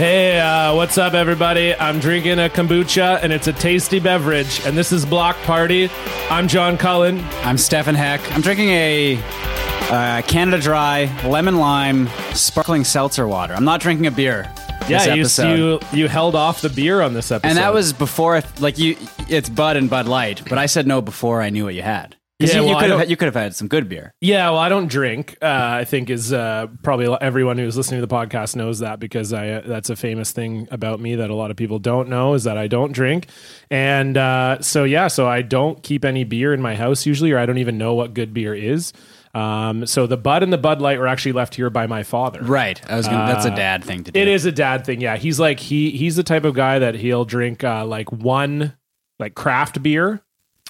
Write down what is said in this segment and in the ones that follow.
Hey, uh, what's up, everybody? I'm drinking a kombucha, and it's a tasty beverage. And this is Block Party. I'm John Cullen. I'm Stefan Heck. I'm drinking a uh, Canada Dry lemon lime sparkling seltzer water. I'm not drinking a beer. Yeah, you, you you held off the beer on this episode, and that was before, like you, it's Bud and Bud Light, but I said no before I knew what you had. Yeah, you, well, I could have you could have had some good beer. Yeah, well, I don't drink. Uh, I think is uh, probably everyone who's listening to the podcast knows that because I uh, that's a famous thing about me that a lot of people don't know is that I don't drink, and uh, so yeah, so I don't keep any beer in my house usually, or I don't even know what good beer is. Um, so the Bud and the Bud Light were actually left here by my father. Right. I was gonna, that's a dad thing to do. It is a dad thing. Yeah, he's like he he's the type of guy that he'll drink uh, like one like craft beer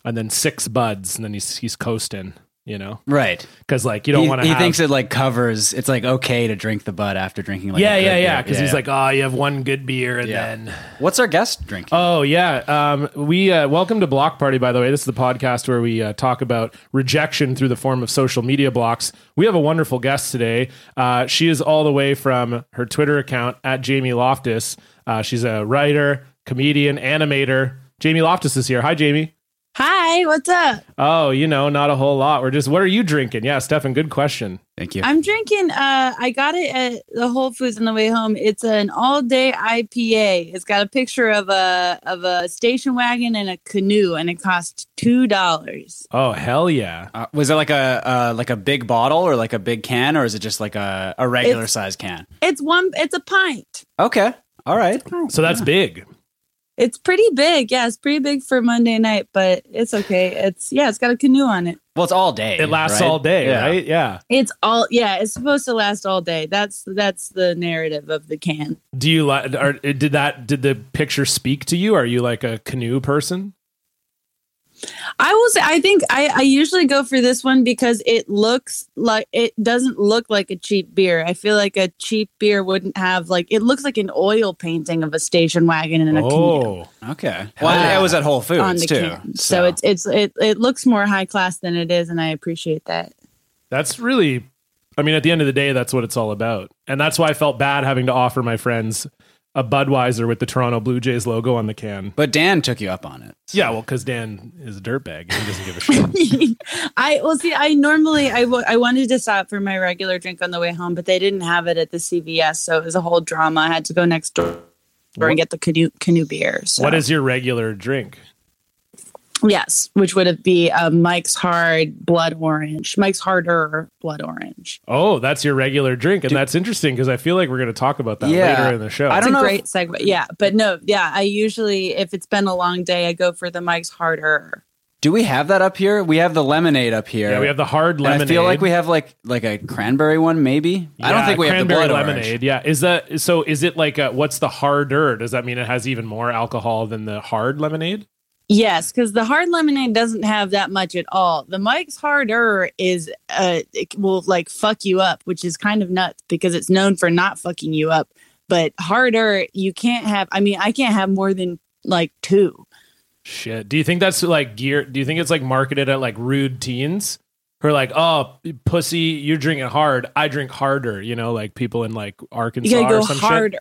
and then six buds and then he's he's coasting. You know, Right. because like you don't want to. he thinks it like covers. It's like okay to drink the Bud after drinking. like yeah, yeah, yeah. Because he's like, oh, you have one good beer, and Yeah. then what's our guest drinking? oh yeah. Um, we uh, welcome to Block Party. By the way, this is the podcast where we uh, talk about rejection through the form of social media blocks. We have a wonderful guest today. Uh, she is all the way from her Twitter account at Jamie Loftus. Uh, she's a writer, comedian, animator. Jamie Loftus is here. Hi, Jamie. Hi, what's up? Oh, you know, not a whole lot. We're just. What are you drinking? Yeah, Stefan. Good question. Thank you. I'm drinking uh I got it at the Whole Foods on the way home. It's an all-day IPA. It's got a picture of a of a station wagon and a canoe and it costs $2. Oh hell yeah. Uh, was it like a uh, like a big bottle or like a big can or is it just like a, a regular It's- size can? It's one it's a pint. Okay. All right. So that's big. It's pretty big. Yeah, it's pretty big for Monday night, but it's okay. It's yeah, it's got a canoe on it. Well, it's all day. It lasts right? all day, Yeah. right? Yeah. It's all yeah, it's supposed to last all day. That's that's the narrative of the can. Do you like? Or did that? Did the picture speak to you? Are you like a canoe person? I will say, I think I, I usually go for this one because it looks like it doesn't look like a cheap beer. I feel like a cheap beer wouldn't have like it looks like an oil painting of a station wagon and a canoe Oh, Okay. Well, it was at Whole on Foods the too. can. So. it's it's it it looks more high class than it is, and I appreciate that. that's really. I mean, at the end of the day, that's what it's all about, and that's why I felt bad having to offer my friends a Budweiser with the Toronto Blue Jays logo on the can. But Dan took you up on it. Yeah, well, because Dan is a dirtbag. He doesn't give a shit. I well see. I normally I I wanted to stop for my regular drink on the way home, but they didn't have it at the CVS, so it was a whole drama. I had to go next door. And get the canoe canoe beer. So. what is your regular drink? Yes, which would be uh, Mike's Hard Blood Orange. Mike's Harder Blood Orange. Oh, that's your regular drink, and that's interesting because I feel like we're going to talk about that Yeah. later in the show. I It's don't a know great segue. Yeah, but no, yeah, I usually, if it's been a long day, I go for the Mike's Harder. Do we have that up here? We have the lemonade up here. yeah, we have the hard And lemonade. I feel like we have like like a cranberry one, maybe. I don't think we have the cranberry blood lemonade. orange. Yeah, is that so? Is it like a, what's the harder? Does that mean it has even more alcohol than the hard lemonade? Yes, because the hard lemonade doesn't have that much at all. The Mike's Harder is, uh, it will like fuck you up, which is kind of nuts because it's known for not fucking you up. But harder, you can't have. I mean, I can't have more than like two. Shit. Do you think that's like gear? Do you think it's like marketed at like rude teens? Who are like, oh, pussy, you're drinking hard. I drink harder. You know, like people in like Arkansas You gotta or go harder.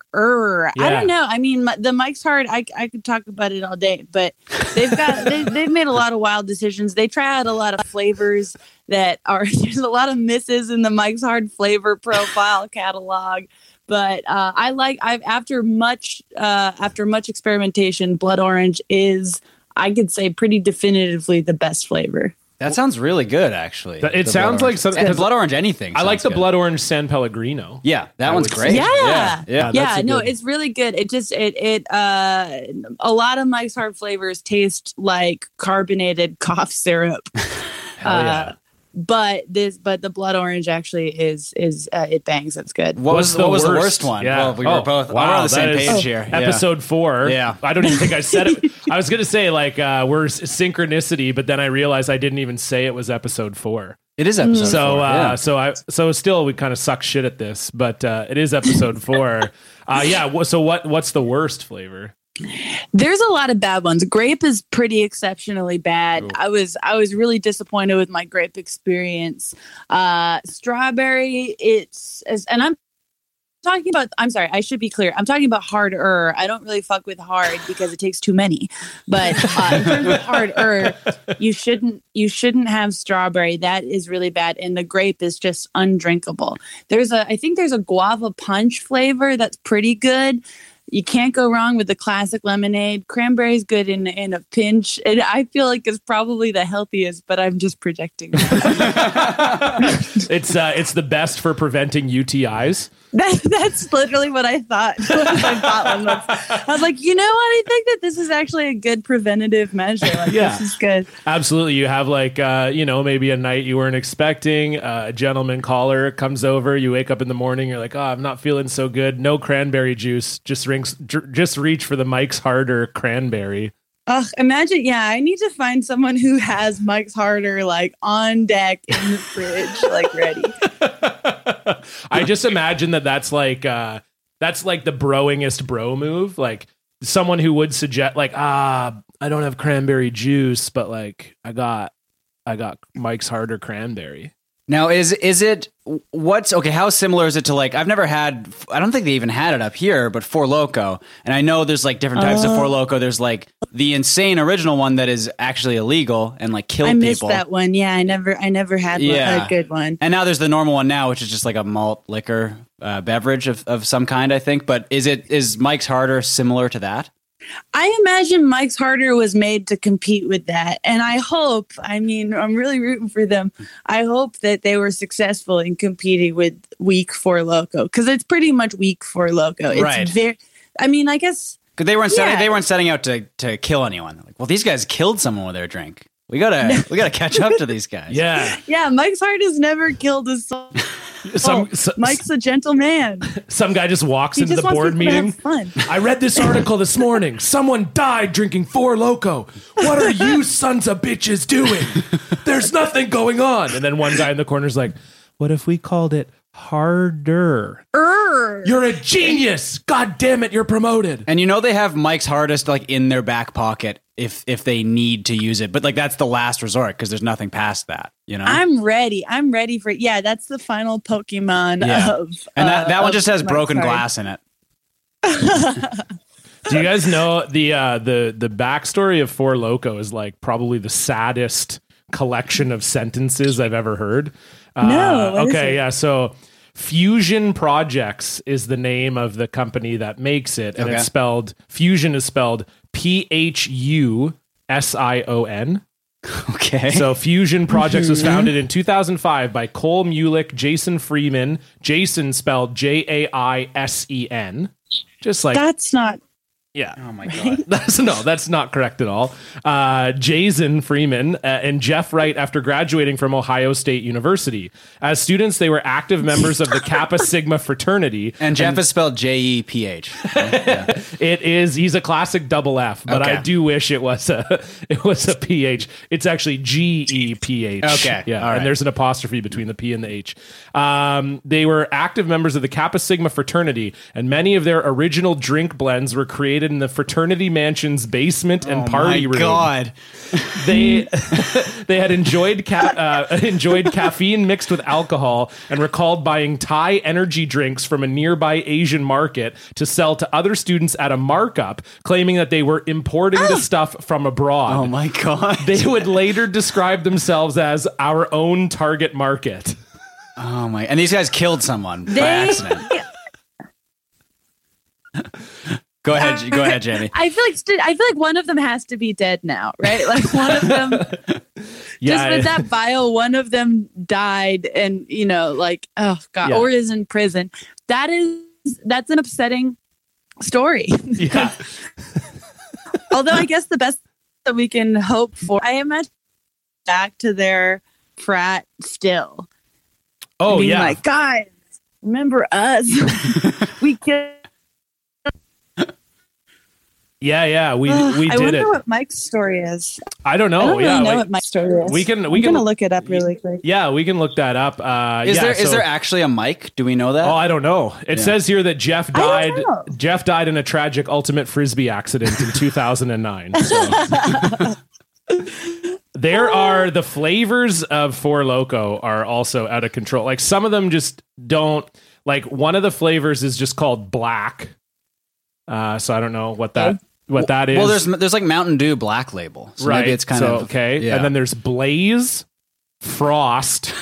I don't know. I mean, my, the Mike's hard. I I could talk about it all day, but they've got they, they've made a lot of wild decisions. They try out a lot of flavors that are there's a lot of misses in the Mike's hard flavor profile catalog. But uh, I like I've after much uh, after much experimentation, blood orange is I could say pretty definitively the best flavor. That sounds really good, actually. That- it The sounds blood like orange. something- And 'cause blood orange. Anything. I like sounds the good. blood orange San Pellegrino. Yeah, that I one's would great. say. Yeah. yeah, Yeah, yeah. that's yeah a no good- it's really good it just it it uh a lot of mike's hard flavors taste like carbonated cough syrup Hell yeah. uh, but this but the blood orange actually is is uh, it bangs it's good What was, the what was the worst? worst one? Yeah. Well, we Oh, were both. wow, we're on the same page Oh, here. Yeah. Episode four. Yeah. I don't even think I said it. I was going to say like uh, we're synchronicity, but then I realized I didn't even say it was episode four. It is episode So, four. uh, yeah. so I, so still we kind of suck shit at this, but uh, it is episode four. uh, yeah. wha- So what? What's the worst flavor? There's a lot of bad ones. Grape is pretty exceptionally bad. Ooh. i was i was really disappointed with my grape experience. Uh strawberry it's as- and i'm talking about i'm sorry i should be clear. I'm talking about harder i don't really fuck with hard because it takes too many. But uh, in terms of harder you shouldn't you shouldn't have strawberry. That is really bad. And the grape is just undrinkable. There's a i think there's a guava punch flavor that's pretty good you can't go wrong with the classic lemonade. Cranberry is good in in a pinch, and I feel like it's probably the healthiest. But I'm just projecting. it's uh, it's the best for preventing UTIs. That, that's literally what I thought. I, thought I was like, you know what? I think that this is actually a good preventative measure. Like, yeah. this is good. Absolutely. You have like, uh, you know, maybe a night you weren't expecting. Uh, a gentleman caller comes over. You wake up in the morning. You're like, oh, I'm not feeling so good. No cranberry juice. Just rings. Just reach for the Mike's Harder cranberry. Ugh, imagine, yeah, I need to find someone who has Mike's Harder like on deck in the fridge, like ready. I just imagine that that's like uh that's like the broingest bro move, like someone who would suggest like ah, I don't have cranberry juice, but like I got I got Mike's Harder cranberry. Now is is it what's okay? How similar is it to like I've never had? I don't think they even had it up here, but Four Loco, and I know there's like different types uh, of Four Loco. There's like the insane original one that is actually illegal and like killed I missed people. that one. Yeah, I never I never had yeah. a good one. And now there's the normal one now, which is just like a malt liquor uh, beverage of, of some kind. I think, but is it is Mike's Harder similar to that? I imagine Mike's Harder was made to compete with that. And I hope, I mean, I'm really rooting for them. I hope that they were successful in competing with weak Four Loco because it's pretty much weak Four Loco. It's right. very, I mean, I guess. Because they weren't setting, they weren't setting out to, to kill anyone. They're like, well, these guys killed someone with their drink. We gotta we gotta catch up to these guys. Yeah, yeah. Mike's heart has never killed a soul. Some, oh, Mike's a gentle man. Some guy just walks he into just the board meeting. I read this article this morning. Someone died drinking Four Loco. What are you sons of bitches doing? There's nothing going on. And then one guy in the corner's like, "What if we called it harder. Er. You're a genius. God damn it, you're promoted. And you know they have Mike's hardest like in their back pocket if if they need to use it. But like that's the last resort because there's nothing past that, you know. I'm ready. I'm ready for yeah, that's the final Pokemon yeah. of And that, that uh, one just has Mike's broken glass in it. Do you guys know the uh the the backstory of Four Loco is like probably the saddest collection of sentences I've ever heard. No. Uh, okay, yeah. So Phusion Projects is the name of the company that makes it, and okay. it's spelled Phusion is spelled P H U S I O N. Okay. So Phusion Projects was founded in 2005 by Cole Mulick, Jaisen Freeman. Jaisen spelled J A I S E N. Just like That's not yeah. Oh my god. that's no, that's not correct at all. Uh, Jaisen Freeman uh, and Jeff Wright after graduating from Ohio State University. As students, they were active members of the Kappa Sigma fraternity. And Jeff is spelled J E P H. It is. He's a classic double F, but okay. I do wish it was a it was a P H. It's actually G E P H. Okay. Yeah. And there's an apostrophe between the P and the H. Um, they were active members of the Kappa Sigma fraternity, and many of their original drink blends were created in the fraternity mansion's basement and oh party room. Oh my god, they they had enjoyed ca- uh, enjoyed caffeine mixed with alcohol and recalled buying Thai energy drinks from a nearby Asian market to sell to other students at a markup, claiming that they were importing the stuff from abroad. Oh my God! They would later describe themselves as our own target market. Oh my! And these guys killed someone by accident. Go ahead, uh, go ahead, Jamie. I feel like I feel like one of them has to be dead now, right? Like one of them. yeah, just with that bio, one of them died, and you know, like oh god, yeah. or is in prison. That is that's an upsetting story. Yeah. Although I guess the best that we can hope for, I imagine back to their frat still. Oh yeah, like guys, remember us? we killed yeah, yeah, we we I wonder it. what Mike's story is. I don't know. I don't yeah, really know we, what Mike's story is. We can we I'm can gonna look it up really quick. Yeah, we can look that up. Uh, is yeah, there so, is there actually a Mike? Do we know that? Oh, I don't know. It yeah. says here that Jeff died. Jeff died in a tragic ultimate frisbee accident in 2009. So. there are the flavors of Four Loco are also out of control. Like some of them just don't like one of the flavors is just called black. Uh, so I don't know what that what that is. Well, there's there's like Mountain Dew Black Label, so right. maybe it's kind so, of okay. Yeah. And then there's blaze, frost,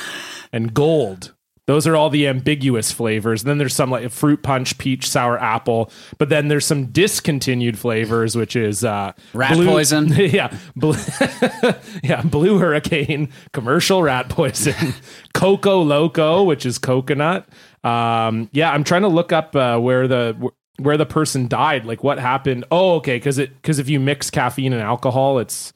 and gold. Those are all the ambiguous flavors. And then there's some like fruit punch, peach, sour apple. But then there's some discontinued flavors, which is uh, Rat blue- poison. yeah, blue, yeah, blue hurricane, commercial rat poison, coco loco, which is coconut. Um, yeah, I'm trying to look up uh, where the where the person died, like what happened. Oh, okay, because it because if you mix caffeine and alcohol, it's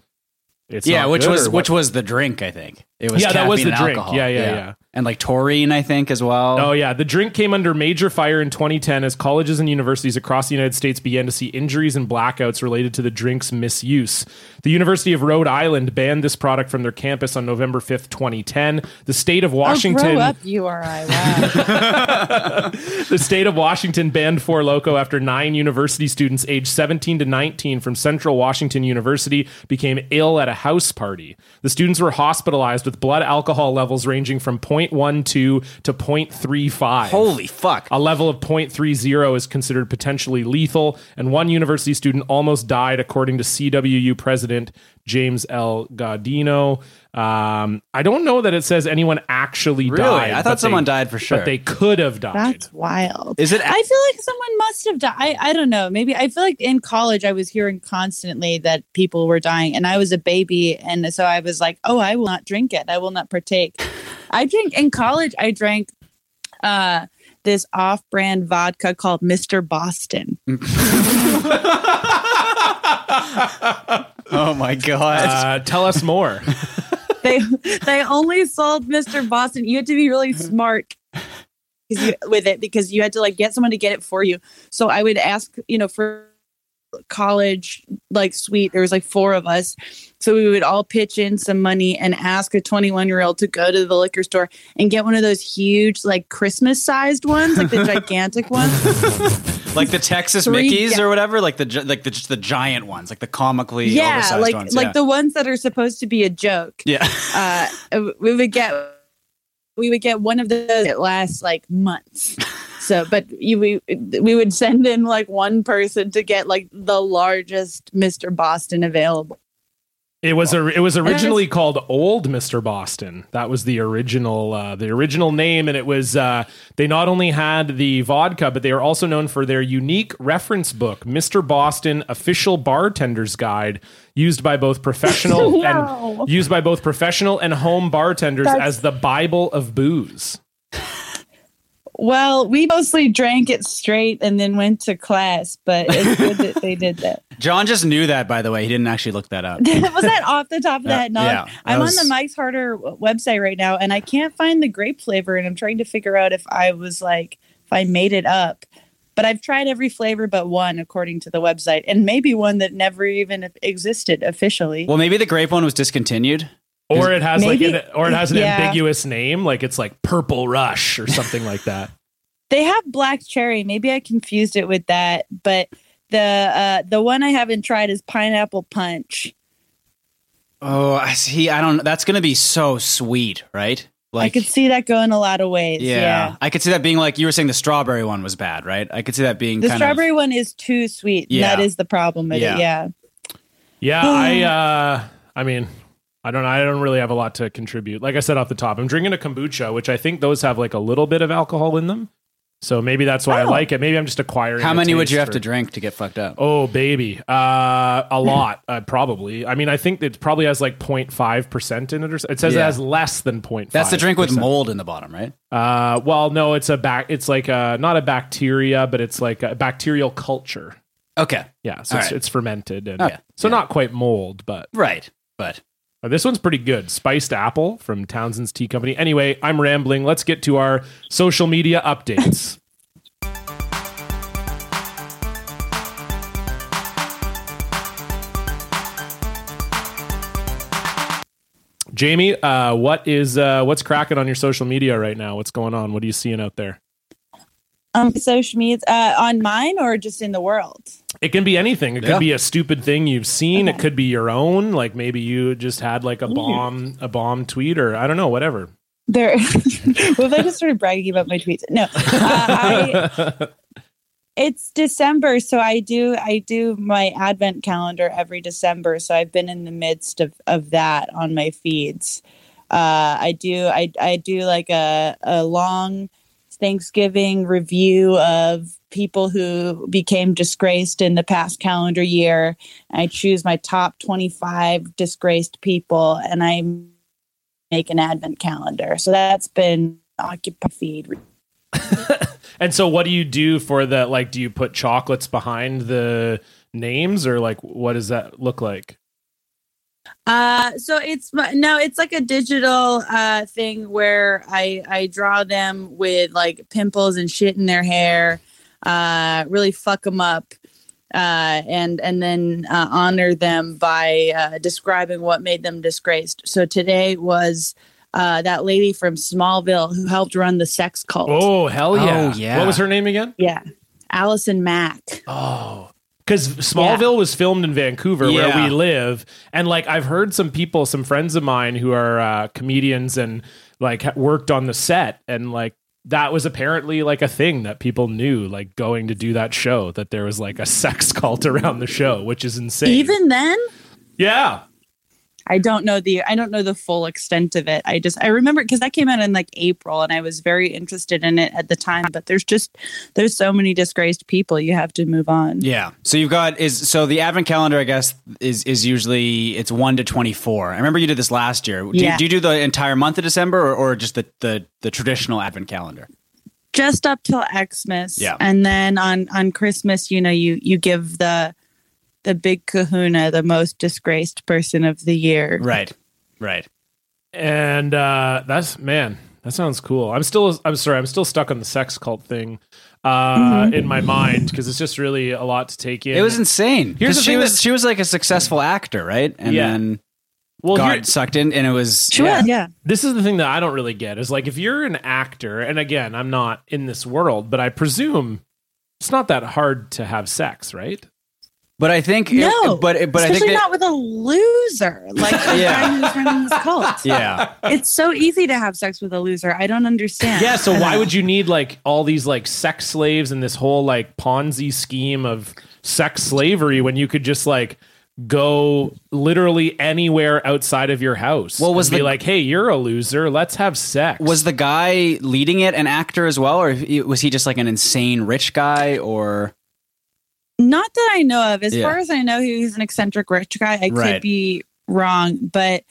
it's yeah, which was which was the drink, I think. It was Yeah, that was the drink. alcohol. Yeah, yeah, yeah. And like taurine, I think as well. Oh yeah, the drink came under major fire in 2010 as colleges and universities across the United States began to see injuries and blackouts related to the drink's misuse. The University of Rhode Island banned this product from their campus on November 5th, 2010. The state of Oh, Washington grow up, URI. Wow. The state of Washington banned Four Loco after nine university students aged 17 to 19 from Central Washington University became ill at a house party. The students were hospitalized with blood alcohol levels ranging from 0.12 to 0.35. Holy fuck! A level of 0.30 is considered potentially lethal, and one university student almost died, according to CWU president James L. Gaudino. Um, I don't know that it says anyone actually Really? died. I thought someone they- died for sure. But they could have died. That's wild. Is it- I feel like someone must have died. I, I don't know. Maybe I feel like in college I was hearing constantly that people were dying, and I was a baby, and so I was like, "Oh, I will not drink it. I will not partake." I drink in college. I drank uh, this off-brand vodka called Mister Boston. oh my god! Uh, tell us more. they they only sold Mr. Boston. You had to be really smart you, with it because you had to like get someone to get it for you. So I would ask, you know, for college like suite, there was like four of us. So we would all pitch in some money and ask a 21 year old to go to the liquor store and get one of those huge, like Christmas sized ones, like the gigantic ones. like the Texas Three Mickeys ga- or whatever, like the like the just the giant ones, like the comically Yeah, oversized like ones. like yeah. the ones that are supposed to be a joke. yeah. uh, we would get we would get one of those that lasts like months. So, but you we we would send in like one person to get like the largest Mr. Boston available. It was a, it was originally called Old Mr. Boston. That was the original uh, the original name, and it was uh, they not only had the vodka, but they are also known for their unique reference book, Mr. Boston Official Bartender's Guide, used by both professional No. and used by both professional and home bartenders That's- as the Bible of booze. Well, we mostly drank it straight and then went to class, but it's good that they did that. John just knew that, by the way. He didn't actually look that up. was that off the top of the Yeah, head? No, yeah, I'm was- on the Mike's Harder website right now, and I can't find the grape flavor, and I'm trying to figure out if I was like if I made it up. But I've tried every flavor but one, according to the website, and maybe one that never even existed officially. Well, maybe the grape one was discontinued. Or it has Maybe- like an, or it has an yeah. ambiguous name, like it's like Purple Rush or something like that. they have black cherry. Maybe I confused it with that, but the uh, the one I haven't tried is pineapple punch. Oh, I see. I don't. That's going to be so sweet, right? I could see that going a lot of ways. Yeah, Yeah. I could see that being like you were saying. The strawberry one was bad, right? I could see that being The kind strawberry of. one is too sweet. Yeah. That is the problem with Yeah. it. Yeah. Yeah, I uh I mean, I don't I don't really have a lot to contribute. Like I said off the top, I'm drinking a kombucha, which I think those have like a little bit of alcohol in them. So maybe that's why I Oh. like it. Maybe I'm just acquiring How many would you have for- to drink to get fucked up? Oh baby. Uh a lot, uh, probably. I mean, I think it probably has like 0.5% in it or so. It says it has less than 0.5. That's the drink with mold in the bottom, right? Uh well, no, it's a back it's like a not a bacteria, but it's like a bacterial culture. Okay, Yeah, so it's, right. it's fermented and Okay. so Yeah. not quite mold, but right. But Uh, This one's pretty good. Spiced apple from Townshend's Tea Company. Anyway, I'm rambling. Let's get to our social media updates. Jamie, uh, what is uh, what's cracking on your social media right now? What's going on? What are you seeing out there? Um, social media uh, on mine or just in the world? It can be anything. It could be a stupid thing you've seen. It could be your own. Like maybe you just had like a bomb, a bomb tweet, or I don't know, whatever. There. well, if I just started bragging about my tweets. No, uh, I, it's December, so I do I do my advent calendar every December. So I've been in the midst of of that on my feeds. Uh, I do I I do like a a long Thanksgiving review of people who became disgraced in the past calendar year. I choose my top 25 disgraced people and I make an advent calendar. So that's been occupied feed. and so what do you do for the like do you put chocolates behind the names or like what does that look like? Uh, so it's no, it's like a digital uh thing where I I draw them with like pimples and shit in their hair, uh, really fuck them up, uh, and and then uh, honor them by uh, describing what made them disgraced. So today was uh, that lady from Smallville who helped run the sex cult. Oh hell yeah! Oh, yeah. What was her name again? Yeah, Allison Mack. Oh, because Smallville Yeah. was filmed in Vancouver, where we live, and like I've heard some people, some friends of mine who are uh, comedians and like worked on the set, and like that was apparently like a thing that people knew, like going to do that show, that there was like a sex cult around the show, which is insane. Even then, yeah, I don't know the I don't know the full extent of it. I just I remember because that came out in like April and I was very interested in it at the time. But there's just there's so many disgraced people you have to move on. Yeah. So you've got is so the advent calendar, I guess, is is usually it's one to twenty four. I remember you did this last year. Do, Yeah. you, do you do the entire month of December or, or just the, the the traditional advent calendar? Just up till Xmas. Yeah. And then on on Christmas, you know, you you give the the big kahuna, the most disgraced person of the year. Right. Right. and uh, that's man, that sounds cool. I'm still, I'm sorry, I'm still stuck on the sex cult thing uh, in my mind because it's just really a lot to take in. It was insane. Here's 'Cause the she thing was that- she was like a successful actor, right? And Yeah. then well, got sucked in, and it was Sure. yeah. Yeah. this is the thing that I don't really get is like if you're an actor, and again, I'm not in this world, but I presume it's not that hard to have sex, right? But I think No. but but I Especially think that, not with a loser like the Yeah. guy who's running this cult. yeah. It's so easy to have sex with a loser. I don't understand. Yeah, so why would you need like all these like sex slaves and this whole like Ponzi scheme of sex slavery when you could just like go literally anywhere outside of your house? Well, was and be the- like, hey, you're a loser. Let's have sex. Was the guy leading it an actor as well, or was he just like an insane rich guy? Or Not that I know of. As Yeah. far as I know, he's an eccentric rich guy. I Right. could be wrong, but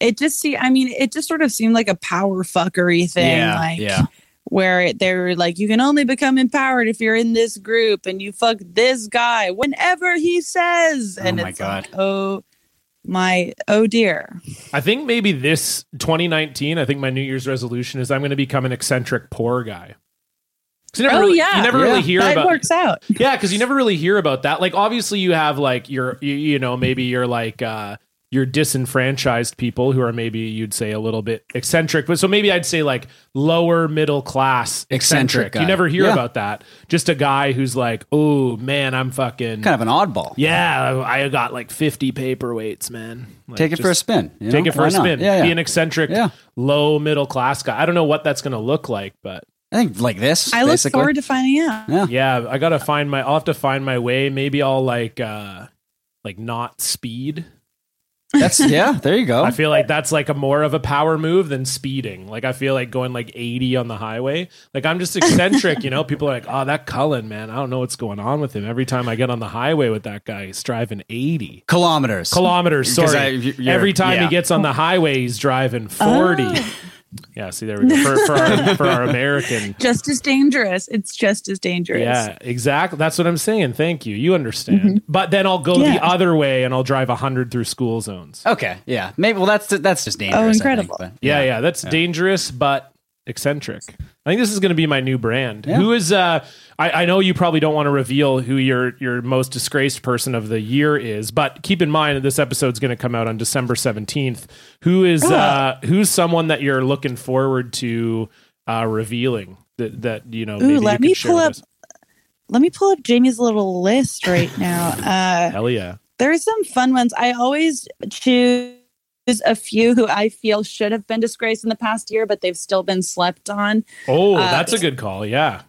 it just see. I mean, it just sort of seemed like a power fuckery thing. Yeah, like, yeah. Where they're like, you can only become empowered if you're in this group and you fuck this guy whenever he says. Oh and my it's God. like, oh my, oh dear. I think maybe this 2019, I think my New Year's resolution is I'm going to become an eccentric poor guy. 'Cause you never Oh, really, yeah. you never Yeah. really hear that about works out. Yeah, because you never really hear about that. Like, obviously, you have like your, you, you know, maybe you're like uh, your disenfranchised people who are maybe you'd say a little bit eccentric, but so maybe I'd say like lower middle class eccentric. Eccentric. You never hear Yeah. about that. Just a guy who's like, oh man, I'm fucking. kind of an oddball? yeah, I got like 50 paperweights, man. Like, Take it for a spin. you Take it for Why a spin. Yeah, yeah. Be an eccentric, Yeah. low middle class guy. I don't know what that's going to look like, but I think like this. I look basically. forward to finding out. Yeah. yeah, I gotta find my. I'll have to find my way. Maybe I'll like, uh like not speed. That's yeah. There you go. I feel like that's like a more of a power move than speeding. Like I feel like going like 80 on the highway. Like I'm just eccentric, you know. People are like, "Oh, that Cullen, man. I don't know what's going on with him. Every time I get on the highway with that guy, he's driving 80 Kilometers. Kilometers. Sorry. I- Every time yeah. he gets on the highway, he's driving 40. Oh. Yeah, see there we go. For, for our for our American Just as dangerous. It's just as dangerous. Yeah, exactly. That's what I'm saying. Thank you. You understand. But then I'll go the Mm-hmm. Other way and I'll drive 100 through school zones. Okay. Yeah. Maybe. Well, that's that's just dangerous. I think, incredible. but- Yeah, yeah, that's dangerous but eccentric. I think this is going to be my new brand. Yeah. Who is uh I, I know you probably don't want to reveal who your your most disgraced person of the year is, but keep in mind that this episode is going to come out on December 17th. Who is uh who's someone that you're looking forward to uh revealing that that you know Ooh, maybe you let could me pull up us? let me pull up Jamie's little list right now. Uh Hell yeah. there's some fun ones. I always choose a few who I feel should have been disgraced in the past year, but they've still been slept on. Oh, Uh, that's a good call. Yeah.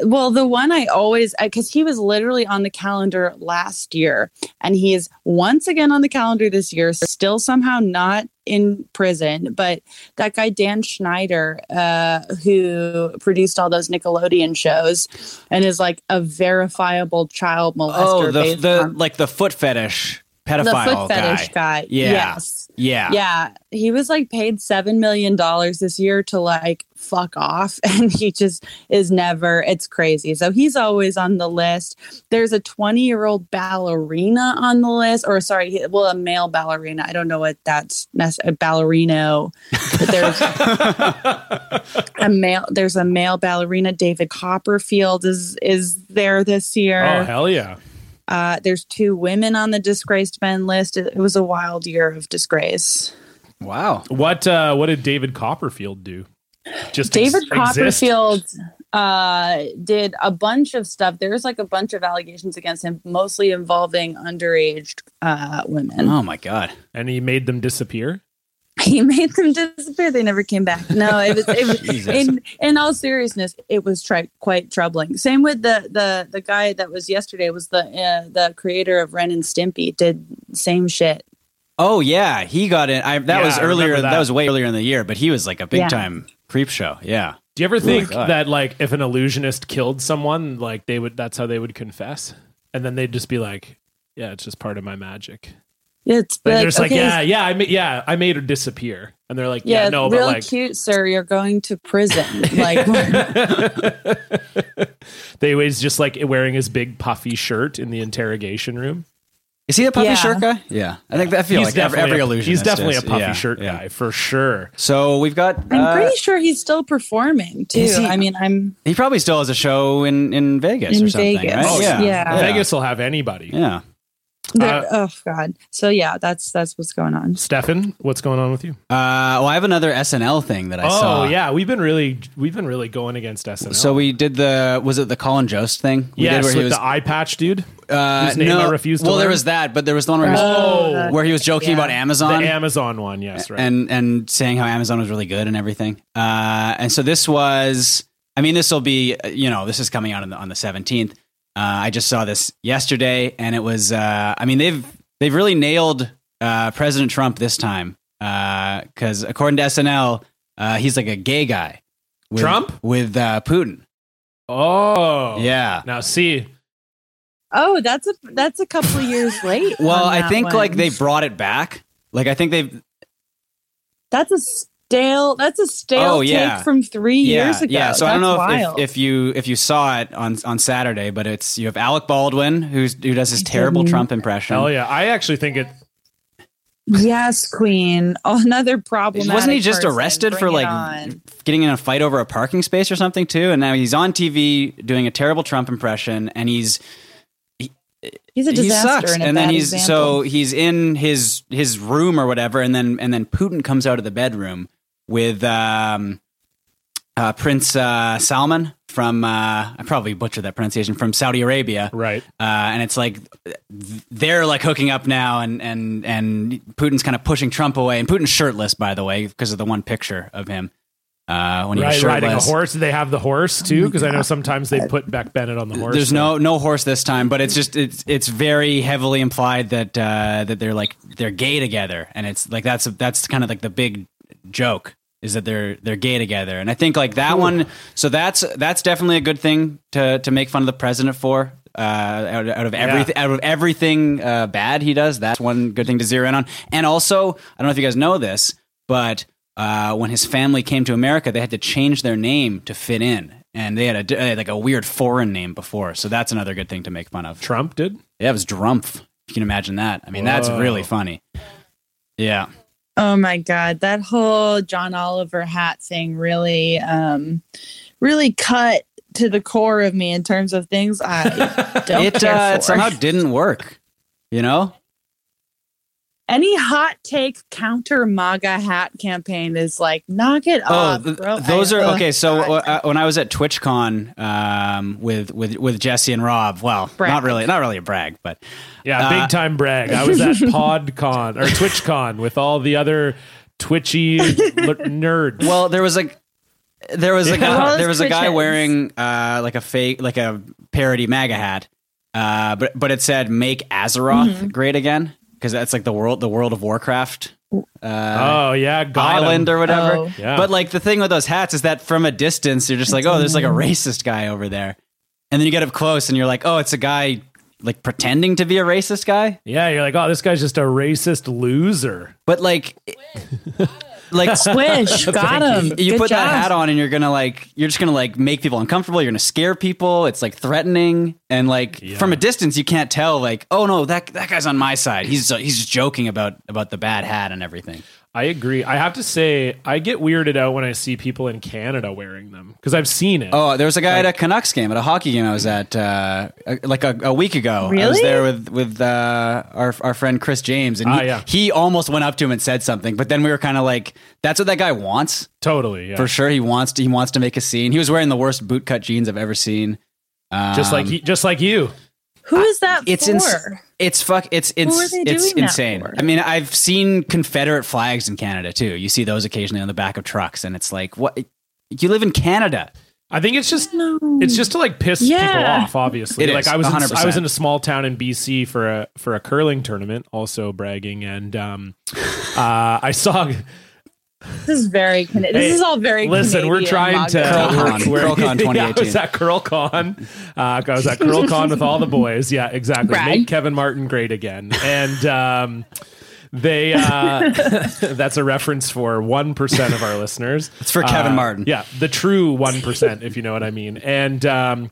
Well, the one I always, because he was literally on the calendar last year, and he is once again on the calendar this year, still somehow not in prison. But that guy, Dan Schneider, uh, who produced all those Nickelodeon shows and is like a verifiable child molester. Oh, the the like the foot fetish the pedophile foot fetish guy. guy. Yeah. Yes. Yeah. Yeah. He was like paid $7 million this year to like fuck off. And he just is never, it's crazy. So he's always on the list. There's a 20 year old ballerina on the list, or sorry, well, a male ballerina. I don't know what that's, a ballerino. But there's a male, there's a male ballerina. David Copperfield is, is there this year. Oh, hell yeah. Uh, there's two women on the disgraced men list. It, it was a wild year of disgrace. Wow. What uh what did David Copperfield do? Just David ex- Copperfield uh, did a bunch of stuff. There's like a bunch of allegations against him, mostly involving underage uh, women. Oh my god. and he made them disappear. He made them disappear. They never came back. No, it was, it was in in all seriousness, it was tri- quite troubling. Same with the the the guy that was yesterday was the uh, the creator of Ren and Stimpy did same shit. Oh yeah, he got in. I, that Yeah, was earlier. remember That. that. was way earlier in the year, but he was like a big Yeah. time creep show. Yeah. Do you ever think God. that like if an illusionist killed someone, like they would that's how they would confess? And then they'd just be like, Yeah, it's just part of my magic. It's And like, they're just like, Yeah, yeah, I made yeah, I made her disappear. And they're like, yeah, Yeah, no, real but like cute, sir. You're going to prison. Like, they was just like wearing his big puffy shirt in the interrogation room. Is he a puffy Yeah. shirt guy? Yeah, I think that I feel he's like every, definitely every a, illusionist. he's definitely is. a puffy Yeah, shirt yeah. guy for sure. So we've got. I'm uh, pretty sure he's still performing too. He? I mean, I'm he probably still has a show in in Vegas In or something. Vegas. Right? Oh, yeah. yeah. Vegas will have anybody. Yeah. There- oh god. So yeah, that's that's what's going on. Stefan, what's going on with you? Uh, well, I have another SNL thing that I saw. Oh yeah, we've been really we've been really going against SNL. So we did the was it the Colin Jost thing? We yes, did where with he was the eye patch dude, uh, whose name no, I refuse to Well, there was that, but there was the one where he was, Oh. where he was joking Yeah. about Amazon, the Amazon. Amazon one. Yes, right. and and saying how Amazon was really good and everything. Uh, and so this was, I mean, this will be, uh, you know, this is coming out on the on the seventeenth. Uh, I just saw this yesterday, and it was, uh, I mean, they've they've really nailed uh, President Trump this time because according to SNL, uh, he's like a gay guy. With, Trump? with uh, Putin. oh Yeah. Now see, Oh, that's a that's a couple of years late. Well, I think one. like they brought it back. Like I think they've that's a stale that's a stale Oh, yeah. take from three years ago. Yeah, so I don't know if, if, if you if you saw it on on Saturday, but it's you have Alec Baldwin who's who does his terrible didn't. Trump impression. Oh yeah, I actually think it. yes, Queen. Oh, another problem. Wasn't he just arrested for like getting in a fight over a parking space or something too? And now he's on TV doing a terrible Trump impression, and he's He's a he disaster. sucks. And, a And then he's example. so he's in his his room or whatever, and then and then Putin comes out of the bedroom with um, uh, Prince uh, Salman from uh, I probably butchered that pronunciation from Saudi Arabia, Right. Uh, and it's like they're like hooking up now, and and and Putin's kind of pushing Trump away, and Putin's shirtless, by the way, because of the one picture of him uh, when he was Right, shirtless. riding a horse. They have the horse too? Because I know sometimes they put Beck Bennett on the horse. There's no no horse this time, but it's just it's it's very heavily implied that uh, that they're like they're gay together, and it's like that's that's kind of like the big joke is that they're they're gay together, and I think like that one. So that's that's definitely a good thing to to make fun of the president for. Uh, out, out of everything, out of everything uh, bad he does, that's one good thing to zero in on. And also, I don't know if you guys know this, but uh, when his family came to America, they had to change their name to fit in, and they had a like a weird foreign name before. So that's another good thing to make fun of. Trump did. Yeah, it was Drumpf. You can imagine that. I mean, that's really funny. Yeah. Oh my god, that whole John Oliver hat thing really um really cut to the core of me in terms of things I don't it care uh, for. it somehow didn't work. You know? Any hot take counter MAGA hat campaign is like knock it Oh, off. th- those I- are ugh, okay. So uh, when I was at TwitchCon um, with with with Jesse and Rob, well, Brag. not really, not really a brag, but Yeah, Uh, big time brag. I was at PodCon or TwitchCon with all the other twitchy l- nerds. well, there was like there was a guy, Well, there was a guy wearing uh, like a fake like a parody MAGA hat, uh, but but it said "Make Azeroth Mm-hmm. great again" because that's like the world the World of Warcraft uh, oh yeah, got island him. or whatever. Oh. Yeah. But like the thing with those hats is that from a distance you're just like, oh, there's like a racist guy over there, and then you get up close and you're like, oh, it's a guy like pretending to be a racist guy, Yeah, you're like, oh, this guy's just a racist loser. but like, like Swish, got him. you Good put that hat on and you're gonna like you're just gonna like make people uncomfortable. You're gonna scare people. It's like threatening. And like Yeah. from a distance you can't tell like oh no that that guy's on my side. He's uh, he's just joking about about the bad hat and everything I agree. I have to say, I get weirded out when I see people in Canada wearing them because I've seen it. oh there was a guy at a canucks game at a hockey game i was at uh like a, a week ago i was Really? there with with uh our, our friend chris james and he, Ah, yeah. he almost went up to him and said something but then we were kind of like that's what that guy wants totally. Yeah. for sure he wants to he wants to make a scene he was wearing the worst bootcut jeans i've ever seen just like Um, he, just like you. Who is that it's for? ins- it's fuck it's it's it's insane. I mean, I've seen Confederate flags in Canada too. You see those occasionally on the back of trucks, and it's like, what? You live in Canada. I think it's just No. it's just to like piss people off. Obviously, It like is, I was in, 100%. I was in a small town in BC for a for a curling tournament, also bragging, and um, uh, I saw. This is very. Cana- this Hey, is all very. Listen, we're trying to MAGA. Curlcon, we're- Curlcon Yeah, I 2018. was at CurlCon. Uh, I was at CurlCon with all the boys. Yeah, exactly. Brag. Make Kevin Martin great again, and um, they. Uh, that's a reference for one percent of our listeners. It's for Kevin Uh, Martin. Yeah, the true one percent, if you know what I mean. And um,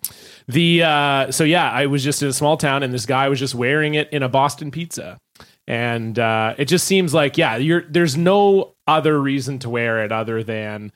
the uh, so yeah, I was just in a small town, and this guy was just wearing it in a Boston pizza, and uh, it just seems like yeah, you're there's no other reason to wear it other than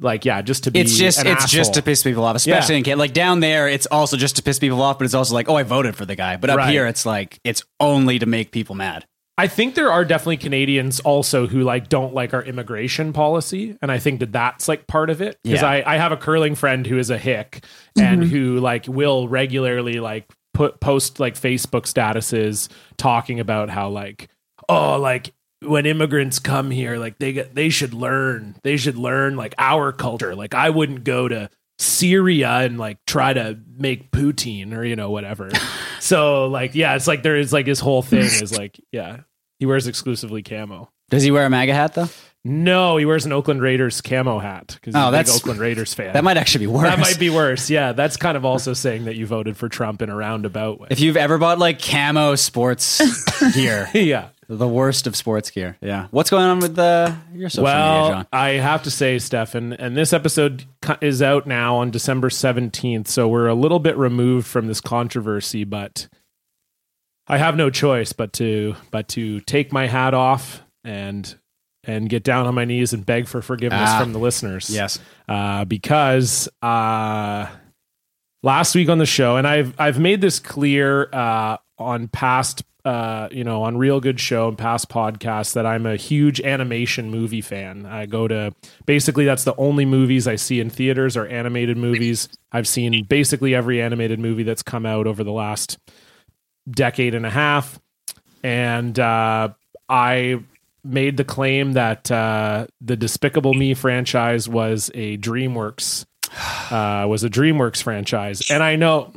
like yeah, just to be. It's just an it's just to piss people off, especially Yeah. in Canada. Like down there, it's also just to piss people off, but it's also like, oh, I voted for the guy. But up Right. here, it's like it's only to make people mad. I think there are definitely Canadians also who like don't like our immigration policy, and I think that that's like part of it because Yeah. I, I have a curling friend who is a hick and who like will regularly like put post like Facebook statuses talking about how like oh like when immigrants come here like they get they should learn they should learn like our culture like I wouldn't go to Syria and like try to make poutine or you know whatever. so like yeah, it's like there is like his whole thing is like yeah, he wears exclusively camo. Does he wear a MAGA hat though? No, he wears an Oakland Raiders camo hat because he's Oh, a big that's- Oakland Raiders fan. That might actually be worse. that might be worse. Yeah, that's kind of also saying that you voted for Trump in a roundabout way. If you've ever bought like camo sports gear, yeah. the worst of sports gear. Yeah. What's going on with uh, your social media, Well, John? I have to say, Stefan, and this episode is out now on December 17th, so we're a little bit removed from this controversy, but I have no choice but to but to take my hat off and and get down on my knees and beg for forgiveness Ah. from the listeners. Yes. uh, because uh, last week on the show, and I've I've made this clear uh, on past, uh, you know, on Real Good Show and past podcasts that I'm a huge animation movie fan. I go to basically that's the only movies I see in theaters are animated movies. I've seen basically every animated movie that's come out over the last decade and a half, and uh, I made the claim that uh, the Despicable Me franchise was a DreamWorks uh, was a DreamWorks franchise, and I know,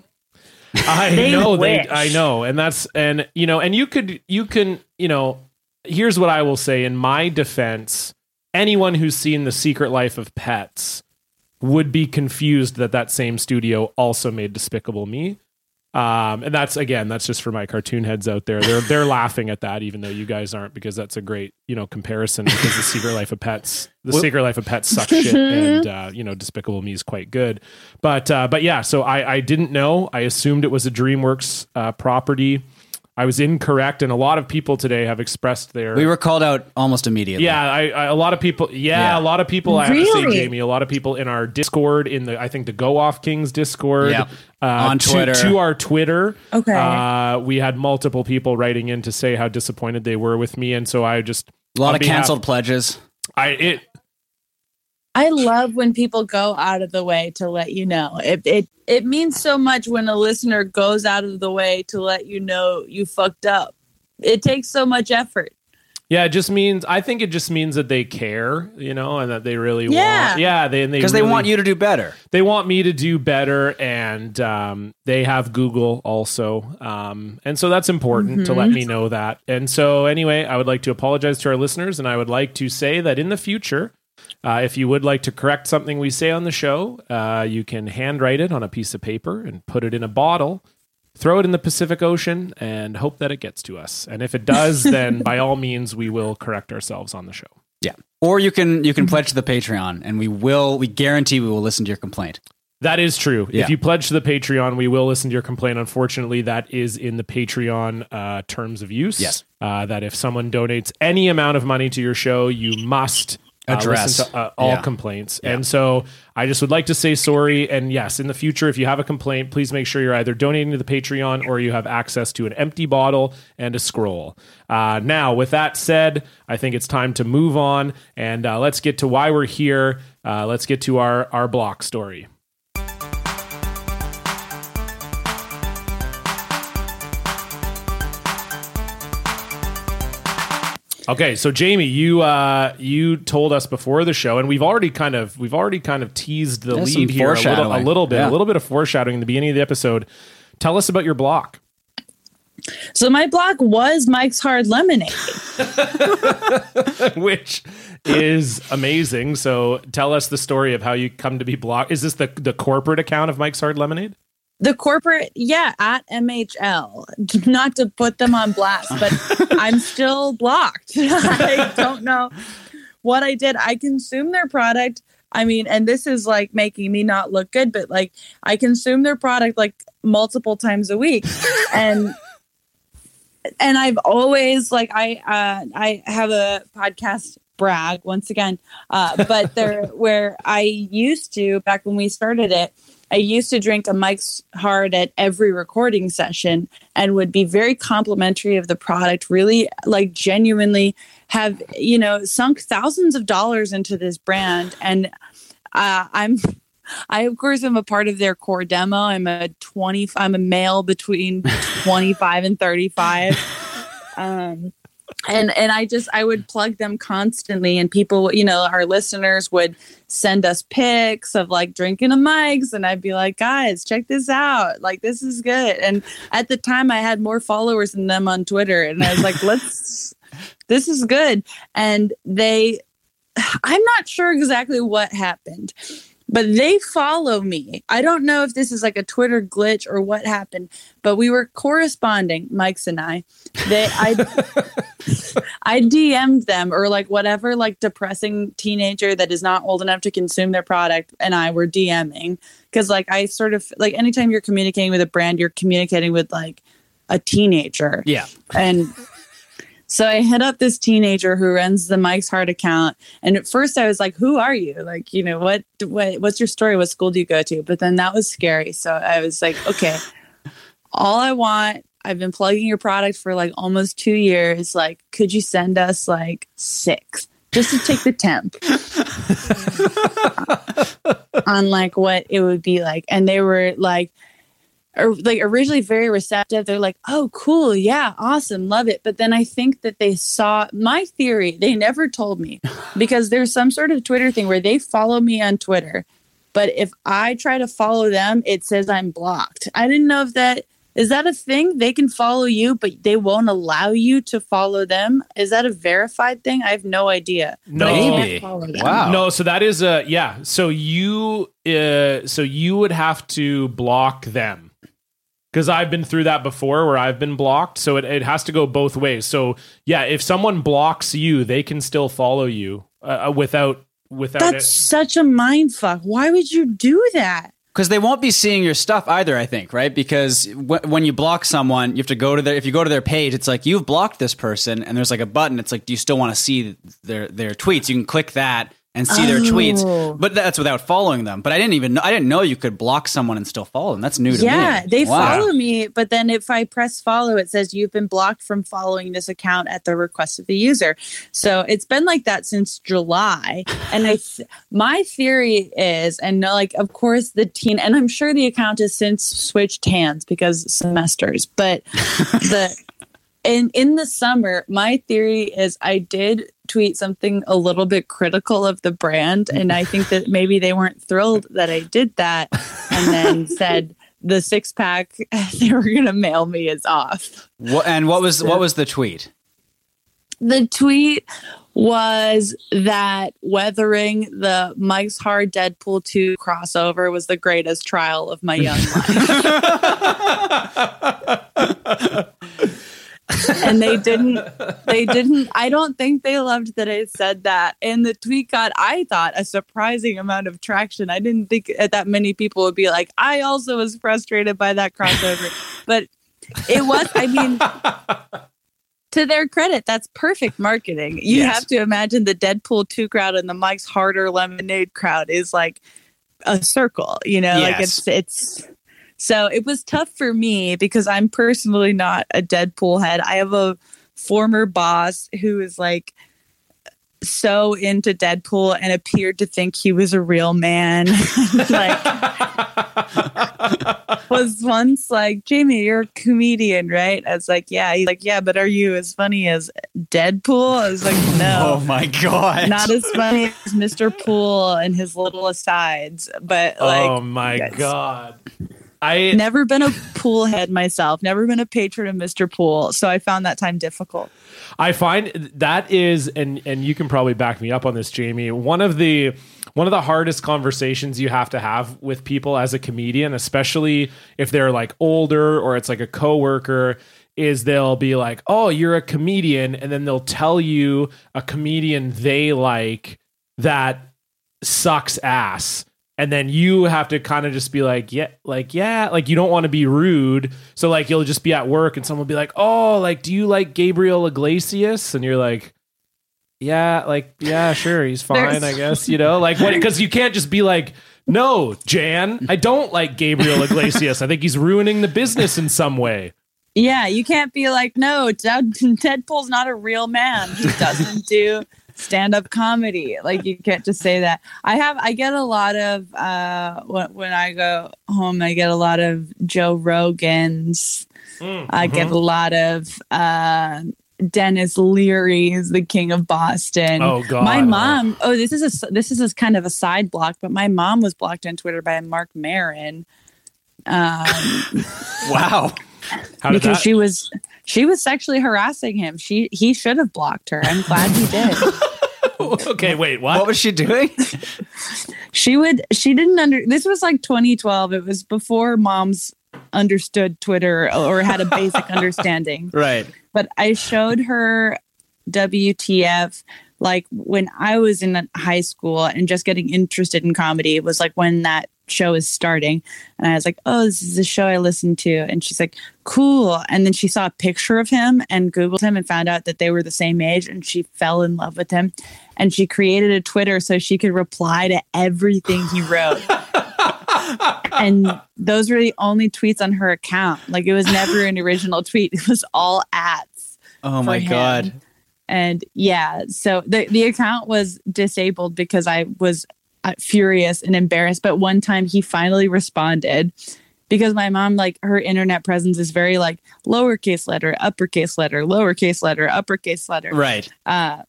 I know they. I know, and that's and you know, and you could you can you know, here's what I will say in my defense: anyone who's seen The Secret Life of Pets would be confused that that same studio also made Despicable Me. Um, and that's again, that's just for my cartoon heads out there. They're they're laughing at that, even though you guys aren't, because that's a great you know comparison. Because the Secret Life of Pets, the Secret Life of Pets sucks shit, and uh, you know Despicable Me is quite good. But uh, but yeah, so I I didn't know. I assumed it was a DreamWorks uh, property. I was incorrect, and a lot of people today have expressed their. We were called out almost immediately. yeah, I, I, a lot of people. Yeah, Yeah. a lot of people. I have to say, Jamie. A lot of people in our Discord, in the I think the Go Off Kings Discord, Yep. uh, On to- Twitter. to, our Twitter. Okay. uh, we had multiple people writing in to say how disappointed they were with me, and so I just A lot on of behalf- canceled pledges. I it I love when people go out of the way to let you know. It it it means so much when a listener goes out of the way to let you know you fucked up. It takes so much effort. Yeah, it just means I think it just means that they care, you know, and that they really Yeah. want. Yeah, they Because they really- want you to do better. They want me to do better, and um, they have Google also, um, and so that's important to let me know that. And so, anyway, I would like to apologize to our listeners, and I would like to say that in the future. Uh, if you would like to correct something we say on the show, uh, you can handwrite it on a piece of paper and put it in a bottle, throw it in the Pacific Ocean, and hope that it gets to us. And if it does, then by all means, we will correct ourselves on the show. Yeah. Or you can you can pledge to the Patreon and we will we guarantee we will listen to your complaint. That is true. Yeah. If you pledge to the Patreon, we will listen to your complaint. Unfortunately, that is in the Patreon uh, terms of use. Yes. Uh, that if someone donates any amount of money to your show, you must Address. listen to uh, all Yeah. complaints. And so I just would like to say sorry. And yes, in the future, if you have a complaint, please make sure you're either donating to the Patreon or you have access to an empty bottle and a scroll. Uh, now, with that said, I think it's time to move on and uh, let's get to why we're here. Uh, let's get to our, our block story. Okay, so Jamie, you uh, you told us before the show, and we've already kind of we've already kind of teased the There's lead here a little, a little bit, Yeah. a little bit of foreshadowing in the beginning of the episode. Tell us about your block. So my block was Mike's Hard Lemonade. which is amazing. So tell us the story of how you come to be blocked. Is this the the corporate account of Mike's Hard Lemonade? The corporate, yeah, at MHL. Not to put them on blast, but I'm still blocked. I don't know what I did. I consume their product. I mean, and this is like making me not look good, but like I consume their product like multiple times a week. And and I've always like I uh I have a podcast brag once again. Uh but there where I used to back when we started it, I used to drink a Mike's Hard at every recording session and would be very complimentary of the product, really like genuinely have, you know, sunk thousands of dollars into this brand. And uh, I'm, I of course am a part of their core demo. I'm a 20, I'm a male between 25 and 35. Um, and and I just I would plug them constantly, and people, you know, our listeners would send us pics of like drinking a Mike's, and I'd be like, guys, check this out, like this is good. And at the time, I had more followers than them on Twitter, and I was like, let's, this is good. And they, I'm not sure exactly what happened. But they follow me. I don't know if this is like a Twitter glitch or what happened, but we were corresponding, Mike's and I. They, I, I DM'd them or like whatever like depressing teenager that is not old enough to consume their product and I were DMing because like I sort of like anytime you're communicating with a brand you're communicating with like a teenager Yeah. and so I hit up this teenager who runs the Mike's Hard account and at first I was like who are you like you know what what what's your story what school do you go to but then that was scary so I was like okay all I want, I've been plugging your product for like almost two years. Like, could you send us like six just to take the temp on like what it would be like? And they were like, or like originally very receptive. They're like, oh, cool. Yeah, awesome. Love it. But then I think that they saw my theory. They never told me because there's some sort of Twitter thing where they follow me on Twitter. But if I try to follow them, it says I'm blocked. I didn't know if that is that a thing. They can follow you, but they won't allow you to follow them. Is that a verified thing? I have no idea. No. But I can't Maybe. Wow. No, so that is a yeah. So you uh so you would have to block them. Cuz I've been through that before where I've been blocked, so it, it has to go both ways. So yeah, if someone blocks you, they can still follow you uh, without without That's such a mind fuck. Why would you do that? because they won't be seeing your stuff either. I think right because w- when you block someone, you have to go to their. If you go to their page, it's like you've blocked this person, and there's like a button. It's like, do you still want to see their their tweets? You can click that and see their Oh. tweets, but that's without following them. But I didn't even know, I didn't know you could block someone and still follow them. That's new to me. Yeah, they Wow. follow me, but then if I press follow, it says you've been blocked from following this account at the request of the user. So it's been like that since July. And I, th- my theory is, and like, of course, the teen, and I'm sure the account has since switched hands because semesters, but the, in in the summer, my theory is I did tweet something a little bit critical of the brand, and I think that maybe they weren't thrilled that I did that, and then said the six pack they were gonna mail me is off. Wha- and what was what was the tweet? The tweet was that weathering the Mike's Hard Deadpool 2 crossover was the greatest trial of my young life. And they didn't they didn't i don't think they loved that i said that. And the tweet got i thought a surprising amount of traction. I didn't think that many people would be like i also was frustrated by that crossover. But it was i mean to their credit that's perfect marketing. You Yes. have to imagine the deadpool 2 crowd and the mike's harder lemonade crowd is like a circle you know like it's it's so it was tough for me because I'm personally not a Deadpool head. I have a former boss who is like so into Deadpool and appeared to think he was a real man. like was once like, Jamie, you're a comedian, right? I was like, yeah. He's like, yeah, but are you as funny as Deadpool? I was like, no Oh my god! not as funny as Mr. Pool and his little asides, but oh like oh my yes. god. I never been a pool head myself, never been a patron of Mr. Pool, so I found that time difficult. I find that is and and you can probably back me up on this Jamie one of the one of the hardest conversations you have to have with people as a comedian especially if they're like older or it's like a coworker is they'll be like oh you're a comedian and then they'll tell you a comedian they like that sucks ass and then you have to kind of just be like yeah like yeah like you don't want to be rude. So like you'll just be at work and someone will be like oh like do you like gabriel iglesias? And you're like yeah like yeah sure he's fine i guess you know? Like what because you can't just be like no jan i don't like gabriel iglesias. I think he's ruining the business in some way. Yeah, you can't be like, no, Dead- Deadpool's not a real man. He doesn't do stand up comedy. Like you can't just say that. I have, I get a lot of uh, when, when I go home, I get a lot of Joe Rogans. I get a lot of uh, Denis Leary is the king of Boston. Oh, God. My mom. Oh, this is a this is a kind of a side block, but my mom was blocked on Twitter by Mark Maron. Um, wow. How because that she was she was sexually harassing him. She he should have blocked her. I'm glad he did. okay wait what, What was she doing? she would she didn't under this was like 2012. It was before moms understood Twitter or had a basic understanding. right. But I showed her WTF like when I was in high school and just getting interested in comedy. It was like when that show is starting. And I was like, oh, this is a show I listened to. And she's like, cool. And then she saw a picture of him and Googled him and found out that they were the same age and she fell in love with him. And she created a Twitter so she could reply to everything he wrote. and those were the only tweets on her account. Like it was never an original tweet. It was all ads. Oh my him. god. And yeah, so the the account was disabled because I was furious and embarrassed. But one time he finally responded because my mom, like her internet presence is very like lowercase letter, uppercase letter, lowercase letter, uppercase letter. Right. Uh,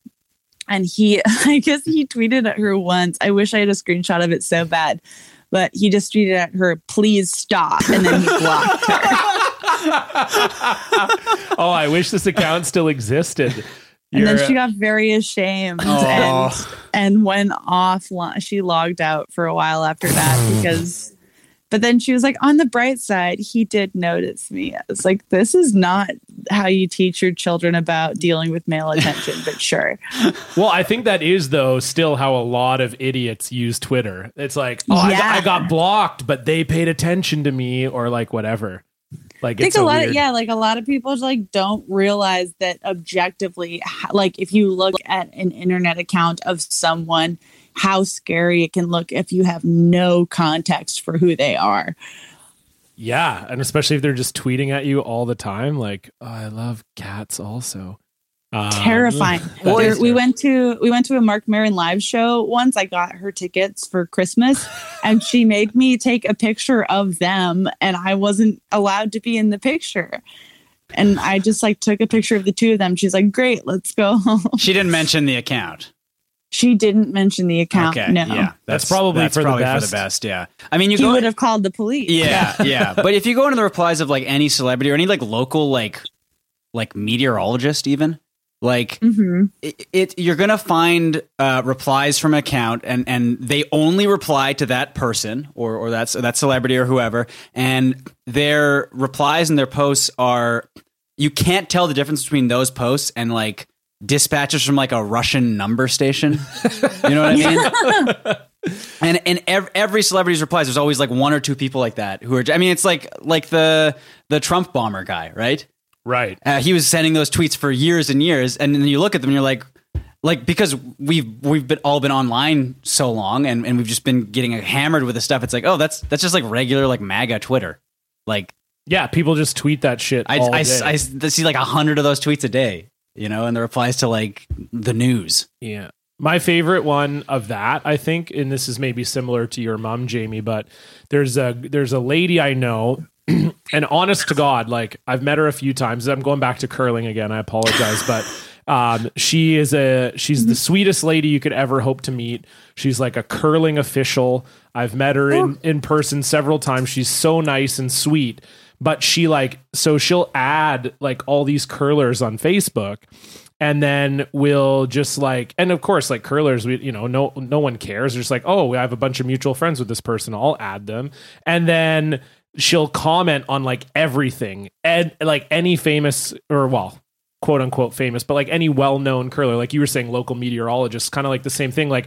and he, I guess he tweeted at her once. I wish I had a screenshot of it so bad, but he just tweeted at her, "Please stop," and then he blocked her. oh i wish this account still existed And then she got very ashamed and and went off. She logged out for a while after that because. But then she was like, on the bright side, he did notice me. I was like, this is not how you teach your children about dealing with male attention, but sure. Well, I think that is though still how a lot of idiots use Twitter. It's like, oh, I, got, I got blocked, but they paid attention to me, or like whatever. Like I think it's a a lot weird, of yeah, like a lot of people like don't realize that objectively, like if you look at an internet account of someone, how scary it can look if you have no context for who they are. yeah, and especially if they're just tweeting at you all the time. Like, oh, I love cats also. Um, terrifying. that There- is we went to we went to a Mark Maron live show once. I got her tickets for Christmas, and she made me take a picture of them, and I wasn't allowed to be in the picture. And I just like took a picture of the two of them. She's like, "Great, let's go." She didn't mention the account. she didn't mention the account. Okay, no, yeah, That's probably for the probably for best. the best. Yeah, I mean, you he go. would have called the police. Yeah, yeah. But if you go into the replies of like any celebrity or any like local like like meteorologist, even like hmm it, it you're gonna find uh, replies from an account and and they only reply to that person or or that's that celebrity or whoever and their replies and their posts are you can't tell the difference between those posts and like dispatches from like a Russian number station. You know what I mean? and and ev- every celebrity's replies there's always like one or two people like that who are I mean it's like like the the Trump bomber guy, right? Right. Uh, he was sending those tweets for years and years, and then you look at them and you're like, like because we've we've been all been online so long, and, and we've just been getting hammered with the stuff. It's like, oh, that's that's just like regular like MAGA Twitter. Like Yeah, people just tweet that shit. I I, day. I see like a hundred of those tweets a day, you know, and the replies to like the news. Yeah. My favorite one of that, I think, and this is maybe similar to your mom, Jamie, but there's a there's a lady I know, and honest to God, like I've met her a few times. I'm going back to curling again. I apologize, but um, she is a she's the sweetest lady you could ever hope to meet. She's like a curling official. I've met her in in person several times. She's so nice and sweet. But she like so she'll add like all these curlers on Facebook and then we'll just like and of course like curlers we you know no no one cares They're just like oh i have a bunch of mutual friends with this person i'll add them and then she'll comment on like everything. And like any famous or well quote unquote famous but like any well-known curler like you were saying local meteorologist kind of like the same thing. Like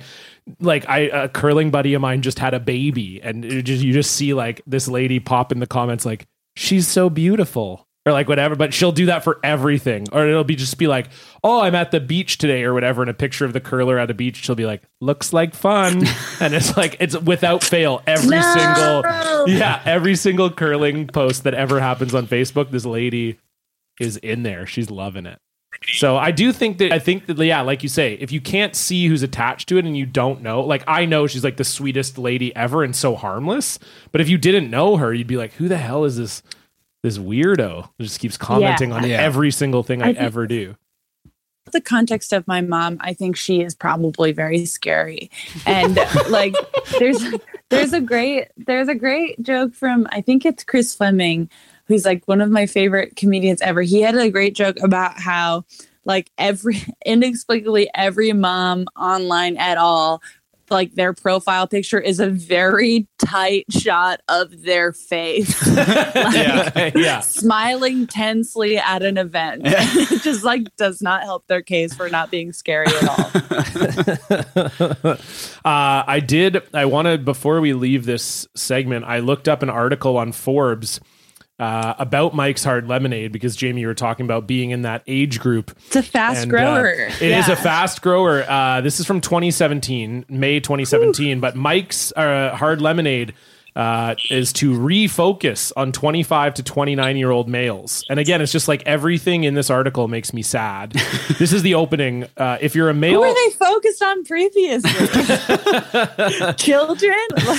like I a curling buddy of mine just had a baby and just you just see like this lady pop in the comments like she's so beautiful or like whatever but she'll do that for everything. Or it'll be just be like oh i'm at the beach today or whatever and a picture of the curler at a beach she'll be like looks like fun. And it's like it's without fail. Every No! single yeah every single curling post that ever happens on facebook this lady is in there. She's loving it. So I do think that I think that yeah, like you say, if you can't see who's attached to it and you don't know, like I know she's like the sweetest lady ever and so harmless, but if you didn't know her, you'd be like, who the hell is this this weirdo just keeps commenting on Yeah. every single thing I, I think- ever do? the context of my mom, I think she is probably very scary. And like there's there's a great there's a great joke from I think it's Chris Fleming, who's like one of my favorite comedians ever. He had a great joke about how like every inexplicably every mom online at all like their profile picture is a very tight shot of their face yeah, yeah. smiling tensely at an event. it just like does not help their case for not being scary at all. uh, I did. I wanted before we leave this segment. I looked up an article on Forbes uh, about Mike's Hard Lemonade because Jamie, you were talking about being in that age group. It's a fast And, grower. Uh, it is a fast grower. Uh, this is from 2017, May 2017. But Mike's uh, Hard Lemonade uh, is to refocus on 25 to 29 year old males. And again, it's just like everything in this article makes me sad. this is the opening. Uh, if you're a Who male, were they focused on previously? Children?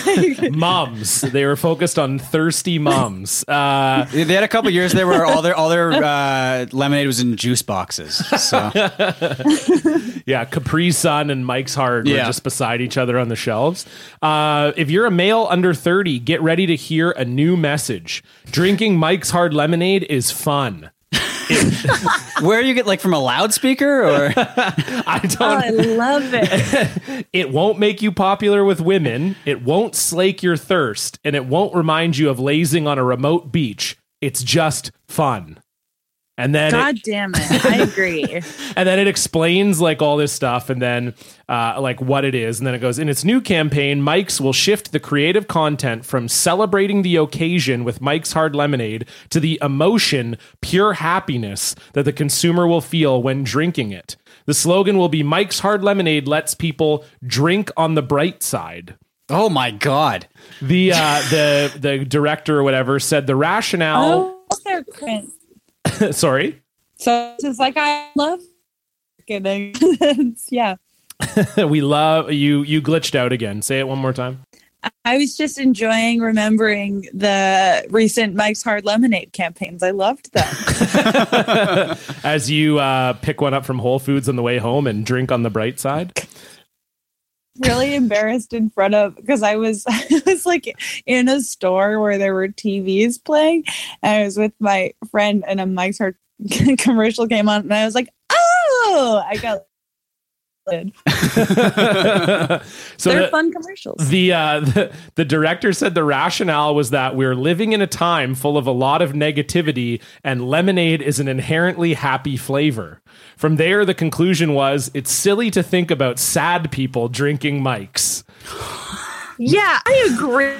Like mums, they were focused on thirsty moms. Uh, They had a couple years there where all their all their uh, lemonade was in juice boxes. So Yeah, Capri Sun and Mike's Hard were just beside each other on the shelves. Uh, if you're a male under 30, get ready to hear a new message. Drinking Mike's Hard Lemonade is fun. where you get like from a loudspeaker or I oh, don't. I love it. It won't make you popular with women. It won't slake your thirst, and it won't remind you of lazing on a remote beach. It's just fun. And then it- God damn it. I agree. and then it explains like all this stuff and then uh, like what it is and then it goes in its new campaign mike's will shift the creative content from celebrating the occasion with mike's hard lemonade to the emotion pure happiness that the consumer will feel when drinking it the slogan will be mike's hard lemonade lets people drink on the bright side Oh my god. the uh, the the director or whatever said the rationale oh, they're cringe. sorry So it's like I love. It's- yeah. we love you you glitched out again say it one more time I was just enjoying remembering the recent Mike's Hard Lemonade campaigns. I loved them. as you uh, pick one up from Whole Foods on the way home and drink on the bright side. Really embarrassed in front of because I was I was like in a store where there were TVs playing and I was with my friend and a Mike's Hard commercial came on and I was like, oh! I got so they're the, fun commercials. the, uh, the the director said the rationale was that we're living in a time full of a lot of negativity, and lemonade is an inherently happy flavor. From there, the conclusion was it's silly to think about sad people drinking Mike's. Yeah, I agree.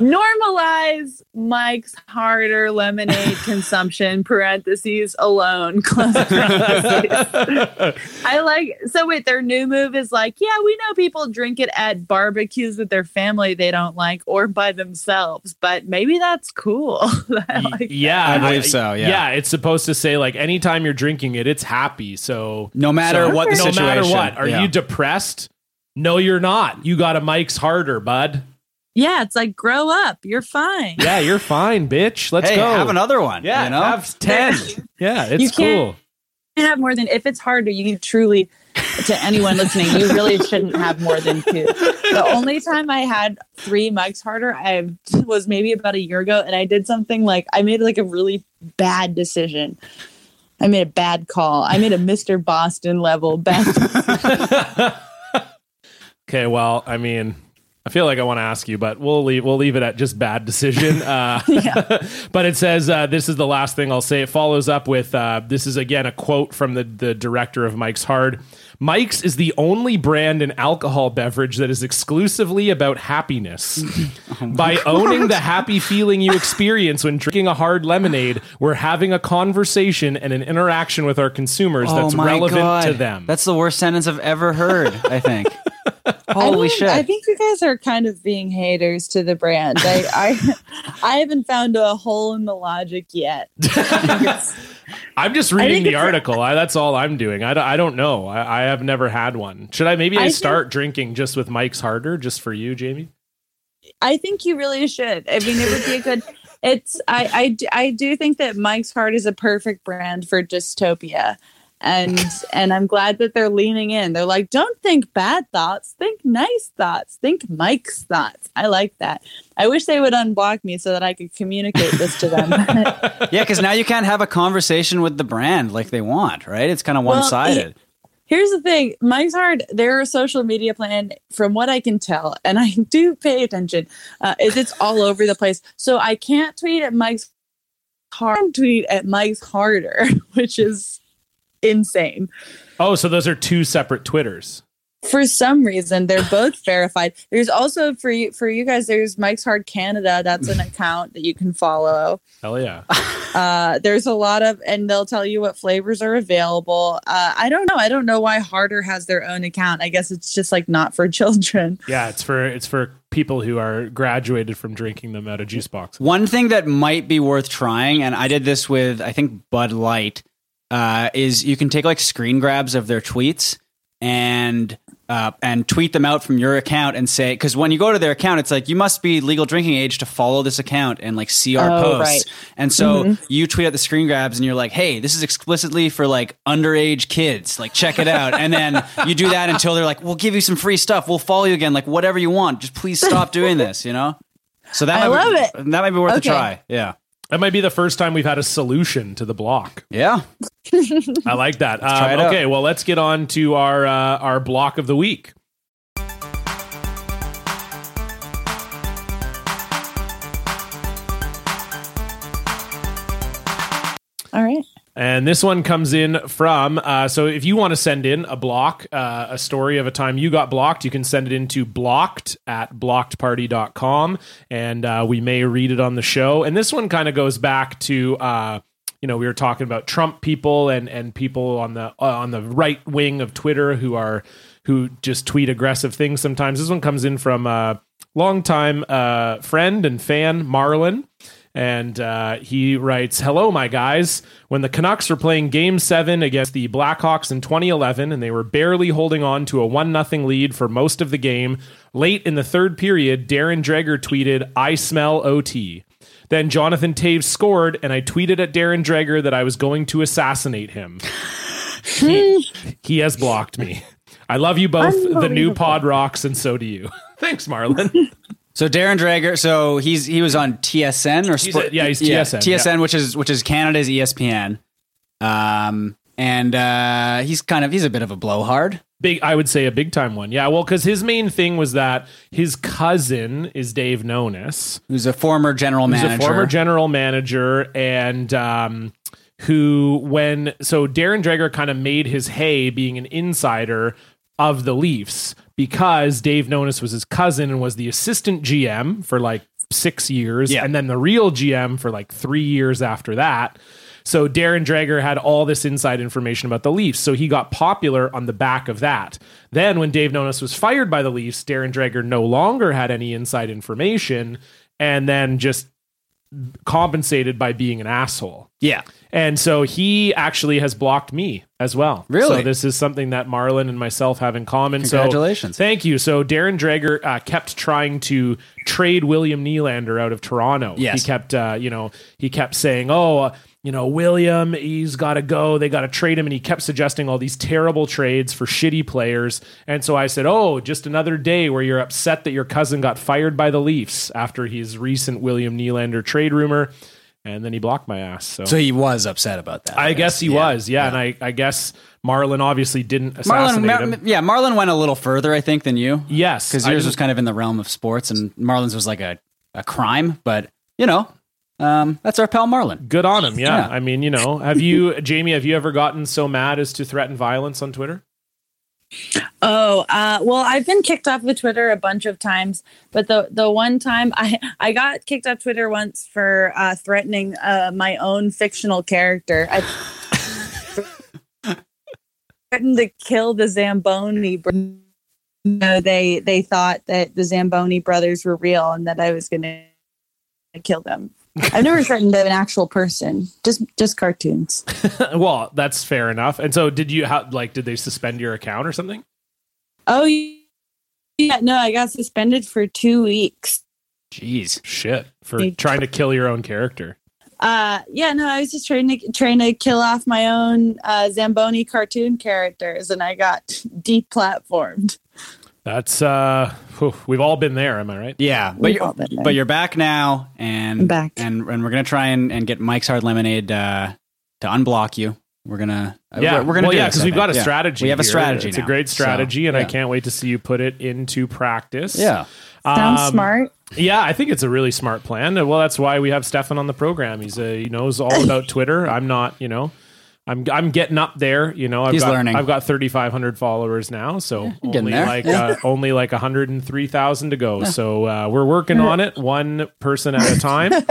Normalize Mike's harder lemonade consumption, parentheses alone, close parentheses. I like, so wait, their new move is like, yeah, we know people drink it at barbecues with their family they don't like or by themselves, but maybe that's cool. I like yeah, I believe so, yeah. yeah. It's supposed to say like anytime you're drinking it, it's happy. So No matter So- what the no situation. matter what, are Yeah. you depressed? No, you're not. You got a Mike's harder, bud. Yeah, it's like, grow up. You're fine. Yeah, you're fine, bitch. Let's hey, go. have another one. Yeah, you know? have ten. yeah, it's You cool. can't have more than if it's harder you truly to anyone listening you really shouldn't have more than two the only time i had three Mike's harder i was maybe about a year ago and i did something like i made like a really bad decision i made a bad call i made a mr boston level bad Okay, well, I mean, I feel like I want to ask you, but we'll leave we'll leave it at just bad decision. Uh, but it says uh, this is the last thing I'll say. It follows up with uh, this is again a quote from the the director of Mike's Hard. Mike's is the only brand in alcohol beverage that is exclusively about happiness. By owning the happy feeling you experience when drinking a hard lemonade, we're having a conversation and an interaction with our consumers that's oh my relevant God. to them. That's the worst sentence I've ever heard, I think. Holy I mean, shit. I think you guys are kind of being haters to the brand. I I, I haven't found a hole in the logic yet. I'm just think reading the article. I, that's all I'm doing. I, don't- I don't know. I, I have never had one. Should I maybe I, I think- start drinking just with Mike's Harder just for you, Jamie? I think you really should. I mean, it would be a good. It's I do I do think that Mike's Hard is a perfect brand for dystopia, and and I'm glad that they're leaning in. They're like, don't think bad thoughts, think nice thoughts, think Mike's thoughts. I like that. I wish they would unblock me so that I could communicate this to them. yeah, because now you can't have a conversation with the brand like they want, right? It's kind of one sided. Here's the thing, Mike's Hard, their social media plan, from what I can tell, and I do pay attention, uh, is it's all over the place. So I can't tweet at Mike's Hard, tweet at Mike's Harder, which is insane. Oh, so those are two separate Twitters. For some reason, they're both verified. There's also for you for you guys. There's Mike's Hard Canada. That's an account that you can follow. Hell yeah. Uh, there's a lot of, and they'll tell you what flavors are available. Uh, I don't know. I don't know why Harder has their own account. I guess it's just like not for children. Yeah, it's for it's for people who are graduated from drinking them out of juice boxes. One thing that might be worth trying, and I did this with I think Bud Light, uh, is you can take like screen grabs of their tweets and uh, and tweet them out from your account and say because when you go to their account, it's like you must be legal drinking age to follow this account and like see our Oh, posts. right. And so you tweet out the screen grabs and you're like, hey, this is explicitly for like underage kids. Like check it out. and then you do that until they're like, we'll give you some free stuff. We'll follow you again. Like whatever you want. Just please stop doing this. You know. So that I might love be, it. That might be worth Okay. a try. Yeah. That might be the first time we've had a solution to the block. Yeah. I like that. Um, try it out. okay, well, let's get on to our uh, our block of the week. All right. And this one comes in from, uh, so if you want to send in a block, uh, a story of a time you got blocked, you can send it into blocked at blockedparty.com and uh, we may read it on the show. And this one kind of goes back to, uh, you know, we were talking about Trump people and, and people on the, uh, on the right wing of Twitter who are, who just tweet aggressive things sometimes. This one comes in from a longtime uh, friend and fan, Marlon. And uh, he writes, Hello, my guys. When the Canucks were playing game seven against the Blackhawks in 2011, and they were barely holding on to a 1 0 lead for most of the game, late in the third period, Darren Dreger tweeted, I smell OT. Then Jonathan Toews scored, and I tweeted at Darren Dreger that I was going to assassinate him. he, he has blocked me. I love you both. The new pod rocks, and so do you. Thanks, Marlon. So Darren Dreger, so he's he was on TSN or Sport, yeah, he's TSN, TSN, yeah. which is which is Canada's ESPN. Um, and uh, he's kind of he's a bit of a blowhard. big i would say a big time one yeah well because his main thing was that his cousin is dave nonis Who's a former general manager. a former general manager and um who when so darren dreger kind of made his hay being an insider of the leafs because dave nonis was his cousin and was the assistant gm for like six years Yeah. and then the real gm for like three years after that so Darren Dreger had all this inside information about the Leafs. So he got popular on the back of that. Then when Dave Nonis was fired by the Leafs, Darren Dreger no longer had any inside information and then just compensated by being an asshole. yeah, And so he actually has blocked me as well. Really? So this is something that Marlon and myself have in common. Congratulations. So thank you. So Darren Dreger uh, kept trying to trade William Nylander out of Toronto. Yes. He kept, uh, you know, he kept saying, "Oh, uh, you know, William, he's got to go. They got to trade him." And he kept suggesting all these terrible trades for shitty players. And so I said, "Oh, just another day where you're upset that your cousin got fired by the Leafs after his recent William Nylander trade rumor." And then he blocked my ass. So, so he was upset about that. I guess he Yeah. was, yeah, and I, I guess Marlon obviously didn't assassinate Mar- him. yeah, Marlon went a little further, I think, than you. Yes, because yours was kind of in the realm of sports, and Marlon's was like a, a crime. But you know, um, that's our pal Marlon. Good on him. Yeah. Yeah. I mean, you know, have you, Jamie, have you ever gotten so mad as to threaten violence on Twitter? Oh, uh, well, I've been kicked off of Twitter a bunch of times, but the the one time I I got kicked off Twitter once for uh, threatening uh, my own fictional character. I threatened to kill the Zamboni. bro- No, they they thought that the Zamboni brothers were real and that I was going to kill them. I've never threatened an actual person, just just cartoons. well, that's fair enough. And so did you, how, like, did they suspend your account or something? Oh yeah, no, I got suspended for two weeks. Jeez. Shit. For trying to kill your own character. Uh, yeah, no, I was just trying to trying to kill off my own uh, Zamboni cartoon characters, and I got deplatformed. That's, uh, whew, we've all been there. Am I right? Yeah, but We've you're, all been there. but you're back now, and I'm back. and and we're gonna try and, and get Mike's Hard Lemonade uh, to unblock you. We're gonna uh, Yeah, we're, we're gonna well, do yeah, because we've got a. Yeah. strategy. We have a here. strategy. It's now. a great So, strategy, and I can't wait to see you put it into practice. Yeah, Sounds Um, smart. Yeah, I think it's a really smart plan. Uh, Well, that's why we have Stefan on the program. He's a, he knows all about Twitter. I'm not, you know, I'm I'm getting up there. You know, I've He's got, learning. I've got 3,500 followers now, so getting only like uh, only like 103,000 to go. So uh, we're working on it, one person at a time.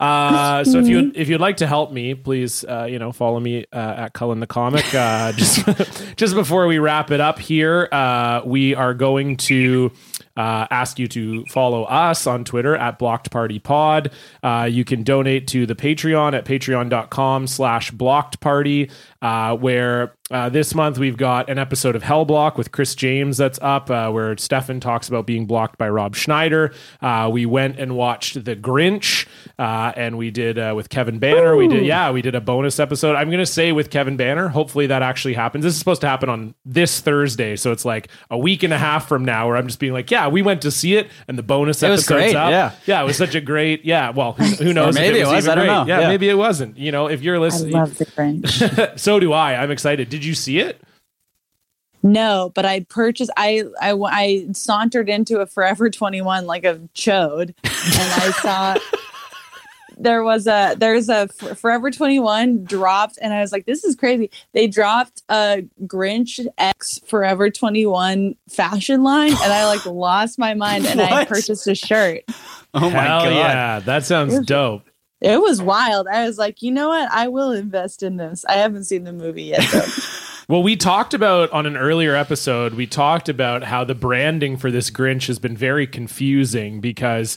Uh, so if you if you'd like to help me, please uh, you know follow me uh, at Cullen the Comic. Uh, just just before we wrap it up here, uh, we are going to uh, ask you to follow us on Twitter at Blocked Party Pod. Uh, you can donate to the Patreon at patreon.com slash blocked party, uh, where uh, this month we've got an episode of Hellblock with Chris James that's up, uh, where Stefan talks about being blocked by Rob Schneider. Uh, we went and watched The Grinch, uh, and we did uh, with Kevin Banner. We did, yeah, we did a bonus episode. I'm going to say with Kevin Banner, hopefully that actually happens. This is supposed to happen on this Thursday, so it's like a week and a half from now, where I'm just being like, yeah, we went to see it, and the bonus It was episode's great, up. yeah. yeah, it was such a great, yeah. Well, who, who knows? if maybe it was, even I don't great. know. Yeah, Yeah. maybe it wasn't. You know, if you're I listening, love the Grinch. so do I. I'm excited. Did you see it? no, but I purchased. I I I sauntered into a Forever Twenty One like a chode, and I saw there was a there's a Forever 21 dropped and I was like this is crazy. They dropped a Grinch X Forever 21 fashion line and I like lost my mind and I purchased a shirt. Oh my Hell god. yeah, that sounds dope. It was wild. I was like, "You know what? I will invest in this." I haven't seen the movie yet though. Well, we talked about on an earlier episode, we talked about how the branding for this Grinch has been very confusing because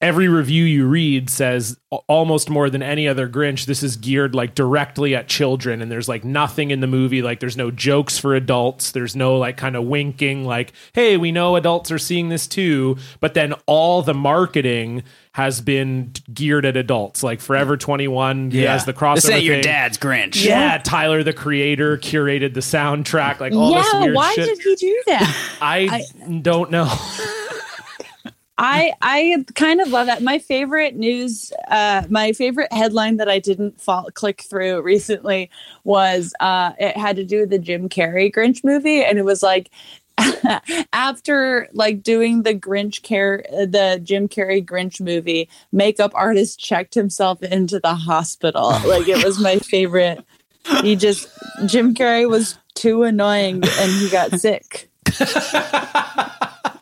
every review you read says almost more than any other Grinch, this is geared like directly at children. And there's like nothing in the movie, like there's no jokes for adults. There's no like kind of winking, like, hey, we know adults are seeing this too. But then all the marketing has been geared at adults, like Forever 21 Yeah. has the crossover. This ain't your dad's Grinch. Yeah, Tyler the creator curated the soundtrack, like all this yeah, weird why shit. did he do that? I, don't know. I I kind of love that. My favorite news, uh, my favorite headline that I didn't fall, click through recently was uh, it had to do with the Jim Carrey Grinch movie, and it was like after like doing the Grinch care the Jim Carrey Grinch movie, makeup artist checked himself into the hospital. Oh like it was my favorite. He just Jim Carrey was too annoying, and he got sick.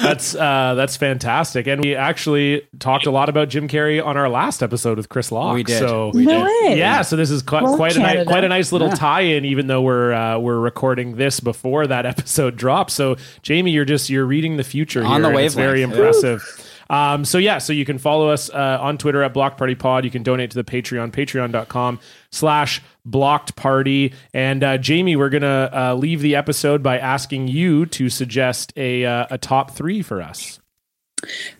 That's uh, that's fantastic, and we actually talked a lot about Jim Carrey on our last episode with Chris Locke. We did. So We No did. yeah, so this is quite, Well, quite a nice, quite a nice little Yeah. tie-in, even though we're uh, we're recording this before that episode drops. So Jamie, you're just you're reading the future On here, the and It's very wavelength, yeah. impressive. Um, so yeah, so you can follow us uh, on Twitter at Block Party Pod. You can donate to the Patreon, patreon.com slash blocked party. And uh, Jamie, we're gonna uh, leave the episode by asking you to suggest a uh, a top three for us.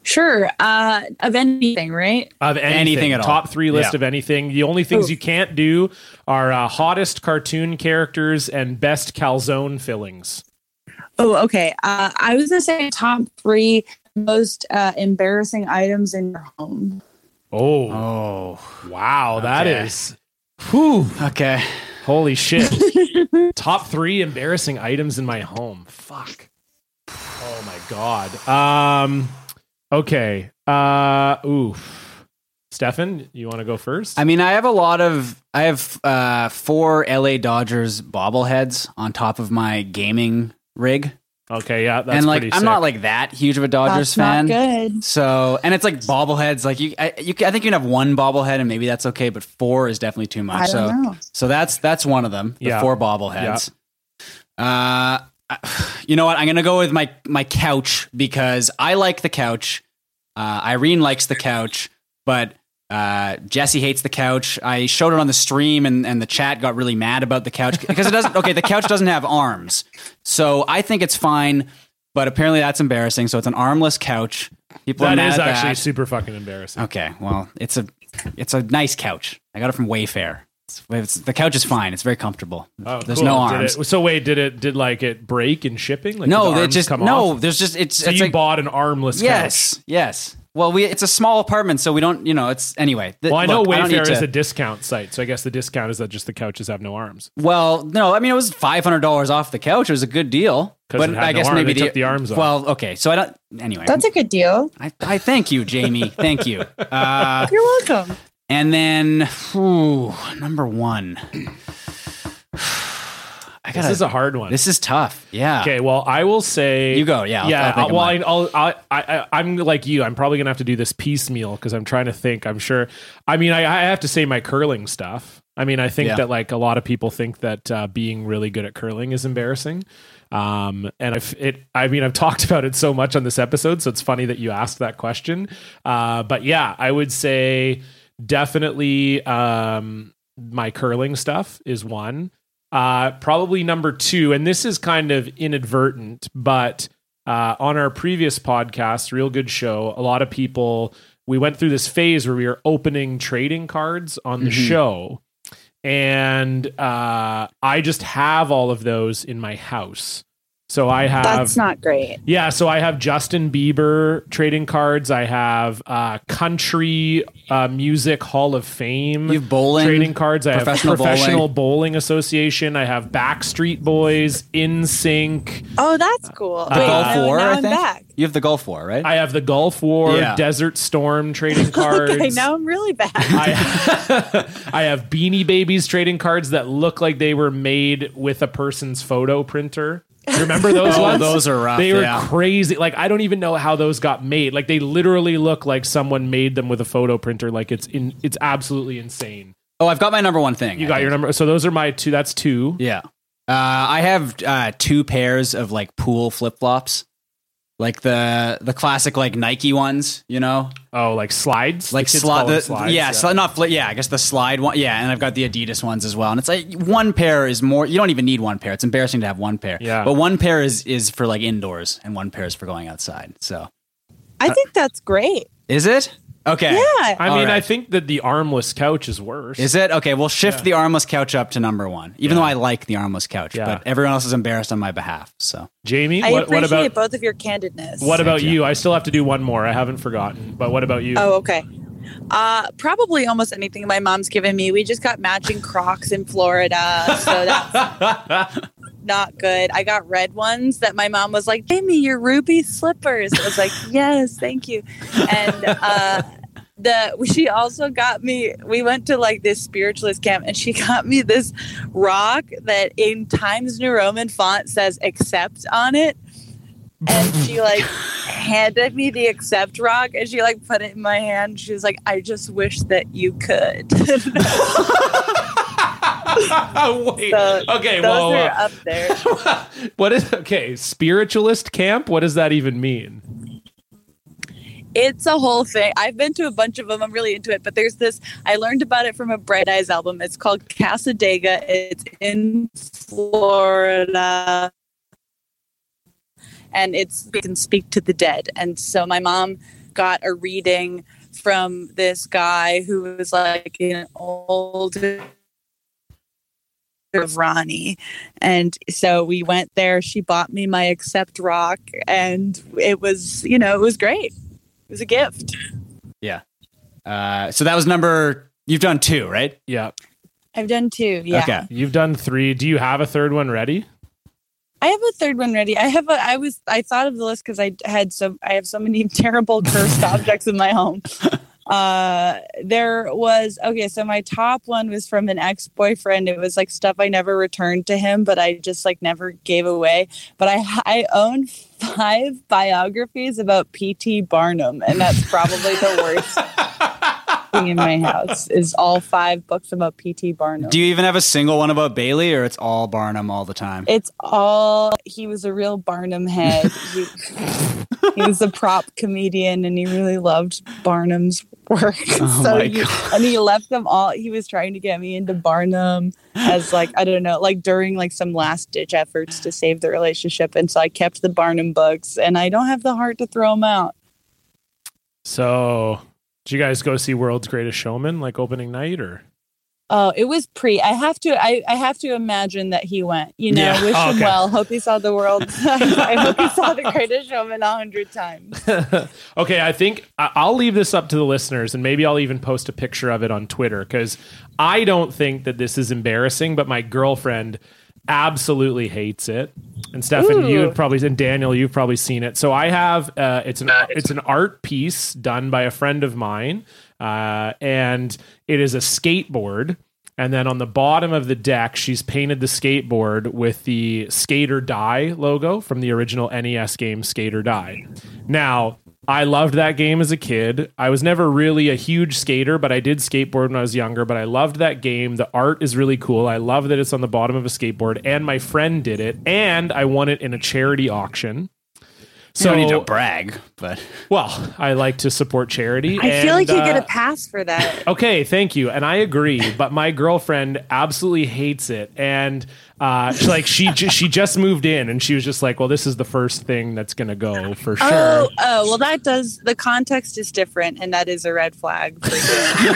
Sure, uh, of anything, right? Of anything, Anything at all. top three list Yeah. of anything. The only things Oof. you can't do are uh, hottest cartoon characters and best calzone fillings. Oh, okay. Uh, I was gonna say top three most uh, embarrassing items in your home. Oh, Oh. wow, that Okay. is, whew, Okay. holy shit! top three embarrassing items in my home. Fuck. Oh my god. Um. Okay. Uh. Oof. Stefan, you want to go first? I mean, I have a lot of I have uh, four LA Dodgers bobbleheads on top of my gaming rig, okay. Yeah. That's and like pretty I'm sick. not like that huge of a Dodgers That's not fan. good. So, and it's like bobbleheads. Like you, I, you, I think you can have one bobblehead, and maybe that's okay. But four is definitely too much. I so, don't know. so that's that's one of them. The Yeah. four bobbleheads. Uh, you know what? I'm gonna go with my my couch because I like the couch. Uh, Irene likes the couch, but uh, Jesse hates the couch. I showed it on the stream, and, and the chat got really mad about the couch because it doesn't. Okay, the couch doesn't have arms, so I think it's fine. But apparently, that's embarrassing. So it's an armless couch. People are That mad is at actually that. super fucking embarrassing. Okay, well, it's a it's a nice couch. I got it from Wayfair. It's, it's, the couch is fine. It's very comfortable. Oh, There's cool. no arms. it- so wait, did it did like it break in shipping? Like no, did the they arms just come no. off? There's just it's So it's you like bought an armless yes, couch. yes. Well, we it's a small apartment, so we don't. You know, it's anyway. th- Well, I know look, don't need Wayfair is to- a discount site, so I guess the discount is that just the couches have no arms. Well, no, I mean it was five hundred dollars off the couch. It was a good deal, But it had I no guess arm. maybe They took the arms off. Well, okay, so I don't. Anyway, That's a good deal. I, I thank you, Jamie. thank you. Uh, You're welcome. and then whew, number one. I This gotta. is a hard one. This is tough. Yeah. okay, well, I will say You go, yeah, I'll- yeah. I'll of well, mine. I, I'll, I, I, I'm like you. I'm probably gonna have to do this piecemeal because I'm trying to think. I'm sure. I mean, I, I have to say my curling stuff. I mean, I think Yeah. that like a lot of people think that uh, being really good at curling is embarrassing. Um, and I've it. I mean, I've talked about it so much on this episode, so it's funny that you asked that question. Uh, but yeah, I would say definitely um, my curling stuff is one. Uh, probably number two, and this is kind of inadvertent, but uh, on our previous podcast, Real Good Show, a lot of people we went through this phase where we were opening trading cards on the Mhm. show, and uh, I just have all of those in my house. So I have That's not great. yeah, so I have Justin Bieber trading cards. I have uh, Country uh, Music Hall of Fame You have bowling, trading cards. I professional have Professional Bowling. Association. I have Backstreet Boys, NSYNC. Oh, that's cool. The Wait, Gulf now, War, now I I'm think. back. You have the Gulf War, right? I have the Gulf War, Yeah. Desert Storm trading cards. Okay, now I'm really bad. I, I have Beanie Babies trading cards that look like they were made with a person's photo printer. You remember those Oh, ones? those are rough, They were yeah. crazy. Like I don't even know how those got made. Like they literally look like someone made them with a photo printer. Like it's in. It's absolutely insane. oh, I've got my number one thing. You I got think. your number. So those are my two. That's two. Yeah. Uh, I have uh, two pairs of like pool flip flops, like the the classic like Nike ones, you know, Oh, like slides. like The kids slide. call The, slides, yeah, sli- not flip. Yeah, I guess the slide one. Yeah, and I've got the Adidas ones as well. And it's like one pair is more. You don't even need one pair. It's embarrassing to have one pair. Yeah. but one pair is is for like indoors, and one pair is for going outside. So I uh, think that's great. is it okay? Yeah. I All mean, I think that the armless couch is worse. Is it okay? We'll shift Yeah. the armless couch up to number one, even though I like the armless couch. Yeah. But everyone else is embarrassed on my behalf. So Jamie? I what, what about both of your candidness. what about you. you? I still have to do one more. I haven't forgotten. But what about you? Oh, okay. Uh, probably almost anything my mom's given me. We just got matching Crocs in Florida, so that's not good. I got red ones that my mom was like, "Jamie, your ruby slippers." I was like, "Yes, thank you." And uh, the she also got me. We went to like this spiritualist camp, and she got me this rock that in Times New Roman font says "accept" on it. And she like handed me the accept rock and she like put it in my hand. She was like, I just wish that you could. Wait. So okay. Those Well, are uh, up there. what is okay? Spiritualist camp. What does that even mean? It's a whole thing. I've been to a bunch of them. I'm really into it. But there's this, I learned about it from a Bright Eyes album. It's called Cassadaga. It's in Florida. And it's, you can speak to the dead. And so my mom got a reading from this guy who was like an old of Ronnie. And so we went there. She bought me my accept rock and it was, you know, it was great. It was a gift. Yeah. Uh, so that was number. You've done two, right? Yeah. I've done two. Yeah. Okay. You've done three. Do you have a third one ready? I have a third one ready. I have a I was I thought of the list because I had so I have so many terrible cursed objects in my home. Uh there was okay, so my top one was from an ex-boyfriend. It was like stuff I never returned to him, but I just like never gave away. But I I own five biographies about PT Barnum, and that's probably the worst in my house is all five books about PT Barnum. Do you even have a single one about Bailey, or it's all Barnum all the time? It's all he was a real Barnum head. He, he was a prop comedian and he really loved Barnum's work. Oh so my he, God. and he left them all. He was trying to get me into Barnum as like I don't know, like during like some last ditch efforts to save the relationship. And so I kept the Barnum books, and I don't have the heart to throw them out. So, did you guys go see World's Greatest Showman like opening night or? Oh, it was pre. I have to. I, I have to imagine that he went. You know, Yeah. wish Oh, him well. Hope he saw the world. I hope he saw the Greatest Showman a hundred times. okay, I think I'll leave this up to the listeners, and maybe I'll even post a picture of it on Twitter because I don't think that this is embarrassing, but my girlfriend absolutely hates it. And Stefan, Ooh. you probably and Daniel, you've probably seen it. So I have uh, it's an it's an art piece done by a friend of mine, uh, and it is a skateboard. And then on the bottom of the deck, she's painted the skateboard with the Skate or Die logo from the original NES game Skate or Die. Now, I loved that game as a kid. I was never really a huge skater, but I did skateboard when I was younger. But I loved that game. The art is really cool. I love that it's on the bottom of a skateboard. And my friend did it, and I won it in a charity auction. So, So, don't need to brag, but well, I like to support charity. I feel like you get uh, a pass for that. Okay, thank you, and I agree. But my girlfriend absolutely hates it, and uh, like she ju- she just moved in, and she was just like, "Well, this is the first thing that's gonna go for sure." Oh, oh, well, that does. The context is different, and that is a red flag. For you.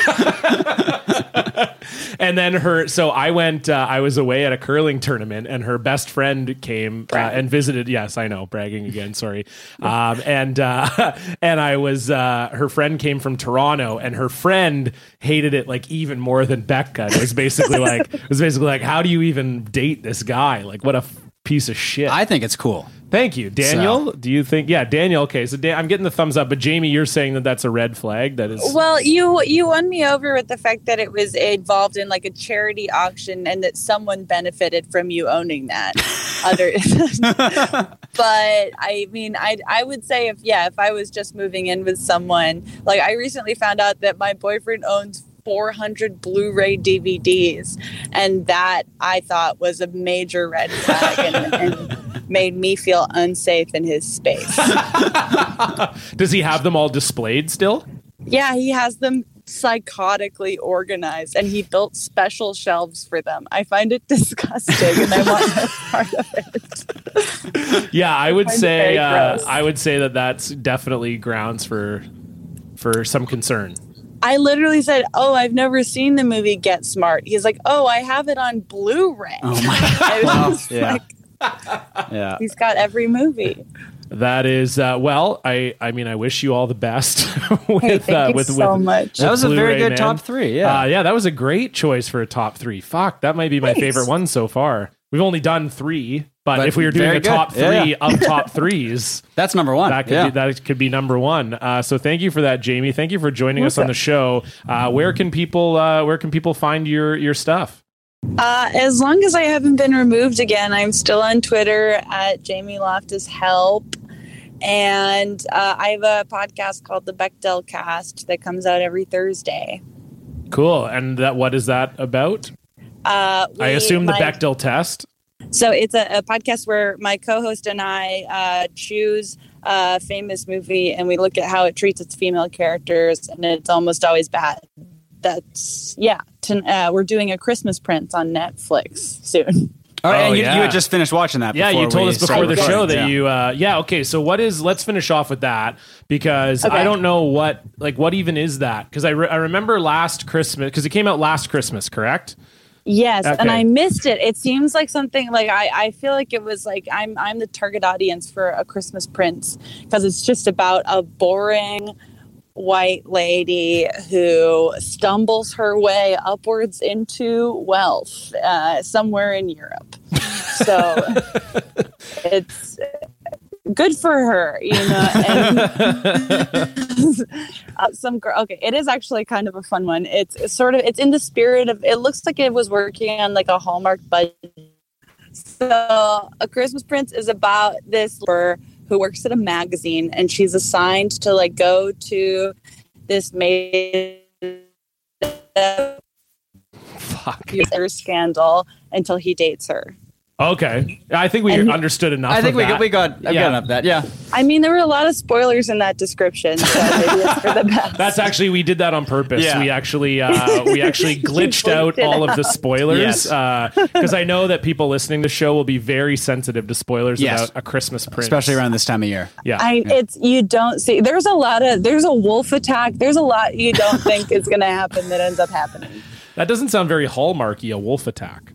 and then her. So I went. Uh, I was away at a curling tournament, and her best friend came uh, and visited. Yes, I know, bragging again. Sorry. Um, and uh, and I was. Uh, her friend came from Toronto, and her friend hated it like even more than Becca. It was basically like it was basically like, how do you even date this guy? Like, what a piece of shit. I think it's cool. Thank you, Daniel. Do you think? Yeah, Daniel. Okay, so Dan, I'm getting the thumbs up, but Jamie, you're saying that that's a red flag. That is. Well, you you won me over with the fact that it was involved in like a charity auction and that someone benefited from you owning that. Other, but I mean, I I would say if yeah, if I was just moving in with someone, like I recently found out that my boyfriend owns 400 Blu-ray DVDs, and that I thought was a major red flag and, and made me feel unsafe in his space. Does he have them all displayed still? Yeah, he has them psychotically organized and he built special shelves for them. I find it disgusting and I want no part of it. Yeah, I would it say uh. I would say that that's definitely grounds for for some concern. I literally said, "Oh, I've never seen the movie Get Smart." He's like, "Oh, I have it on Blu-ray." Oh my I was Well, yeah. like, Yeah. he's got every movie. That is uh, well. I I mean, I wish you all the best with Hey, thank uh, you with so with. much. That was a very good Man. top three. Yeah. Uh, yeah, that was a great choice for a top three. Fuck, that might be my Thanks. favorite one so far. We've only done three, but, But if we were doing very a good. top three Yeah, yeah. of top threes, That's number one. that could yeah. be that could be number one. Uh, so thank you for that, Jamie. Thank you for joining us on the show. Uh, where can people uh, where can people find your your stuff? Uh, as long as I haven't been removed again, I'm still on Twitter at Jamie Loftus Help. And uh, I have a podcast called the Bechdel Cast that comes out every Thursday. Cool. And that what is that about? Uh, I we- assume the my- Bechdel test. So it's a, a podcast where my co-host and I uh, choose a famous movie and we look at how it treats its female characters, and it's almost always bad. That's yeah. To, uh, we're doing a Christmas Prince on Netflix soon. Oh, and Oh, you, yeah. you had just finished watching that. Yeah, you told us before the show that Yeah. you. Uh, yeah, okay. So what is? Let's finish off with that because Okay. I don't know what like what even is that because I re- I remember last Christmas because it came out last Christmas, correct? Yes, and I missed it. It seems like something like I, I feel like it was like I'm I'm the target audience for a Christmas Prince because it's just about a boring white lady who stumbles her way upwards into wealth uh, somewhere in Europe. So it's good for her, you know. And uh, some girl. Okay, it is actually kind of a fun one. It's, it's sort of it's in the spirit of. It looks like it was working on like a Hallmark budget. So, a Christmas Prince is about this girl who works at a magazine, and she's assigned to like go to this maid Fuck. scandal until he dates her. Okay, I think we And- understood enough. I think of we that. got, we got I've Yeah. got enough of that. Yeah. I mean, there were a lot of spoilers in that description, so maybe it's for the best. That's actually we did that on purpose. Yeah. We actually uh, we actually glitched out bleeped it all of the out. spoilers Yes. because I know that people listening to the show will be very sensitive to spoilers Yes. about a Christmas Prince, Especially around this time of year. yeah. I it's you don't see there's a lot of there's a wolf attack. There's a lot you don't think is gonna happen that ends up happening. that doesn't sound very hallmarky. A wolf attack.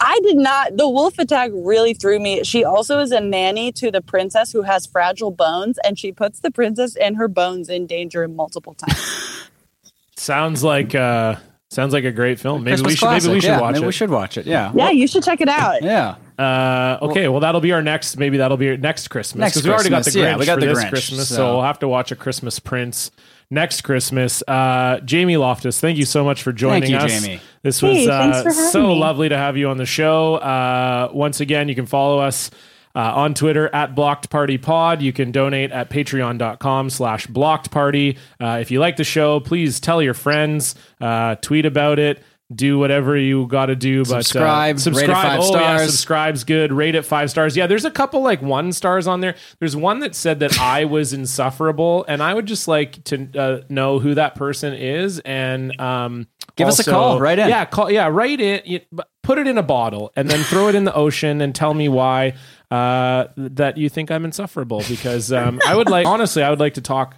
I did not the wolf attack really threw me. She also is a nanny to the princess who has fragile bones and she puts the princess and her bones in danger multiple times. Sounds like uh, sounds like a great film. Maybe Christmas we should maybe we should yeah, watch maybe it. we should watch it. Yeah. yeah, you should check it out. Yeah. Uh, okay, well that'll be our next. Maybe that'll be our next Christmas Next because we already got the Christmas, Grinch yeah, we got for the this Grinch, Christmas, so. so- we'll have to watch a Christmas Prince next Christmas. Uh, Jamie Loftus, thank you so much for joining you, us. Jamie. This was thanks uh, so me. lovely to have you on the show. Uh, once again, you can follow us. Uh, on Twitter at Blocked Party Pod. You can donate at patreon.com slash blocked party. Uh, if you like the show, please tell your friends, uh, tweet about it, do whatever you got to do. But Subscribe, uh, rate it subscribe. five oh, Yeah, subscribe's good. Rate it five stars. Yeah, there's a couple like one stars on there. There's one that said that I was insufferable, and I would just like to uh, know who that person is and um, Give us a call. right in. Yeah, call. Yeah, write it. You, put it in a bottle and then throw it in the ocean and tell me why uh, that you think I'm insufferable. Because um, I would like, honestly, I would like to talk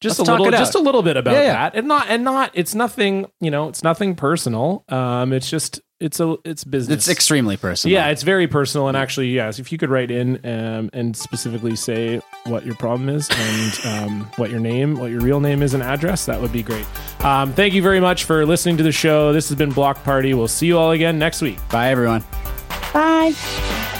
just Let's a little just a little bit about Yeah, yeah. that and not and not it's nothing you know it's nothing personal um it's just it's a it's business It's extremely personal. yeah it's very personal and actually yes if you could write in um, and specifically say what your problem is and um, what your name what your real name is and address that would be great um, thank you very much for listening to the show this has been Blocked Party we'll see you all again next week Bye, everyone. Bye.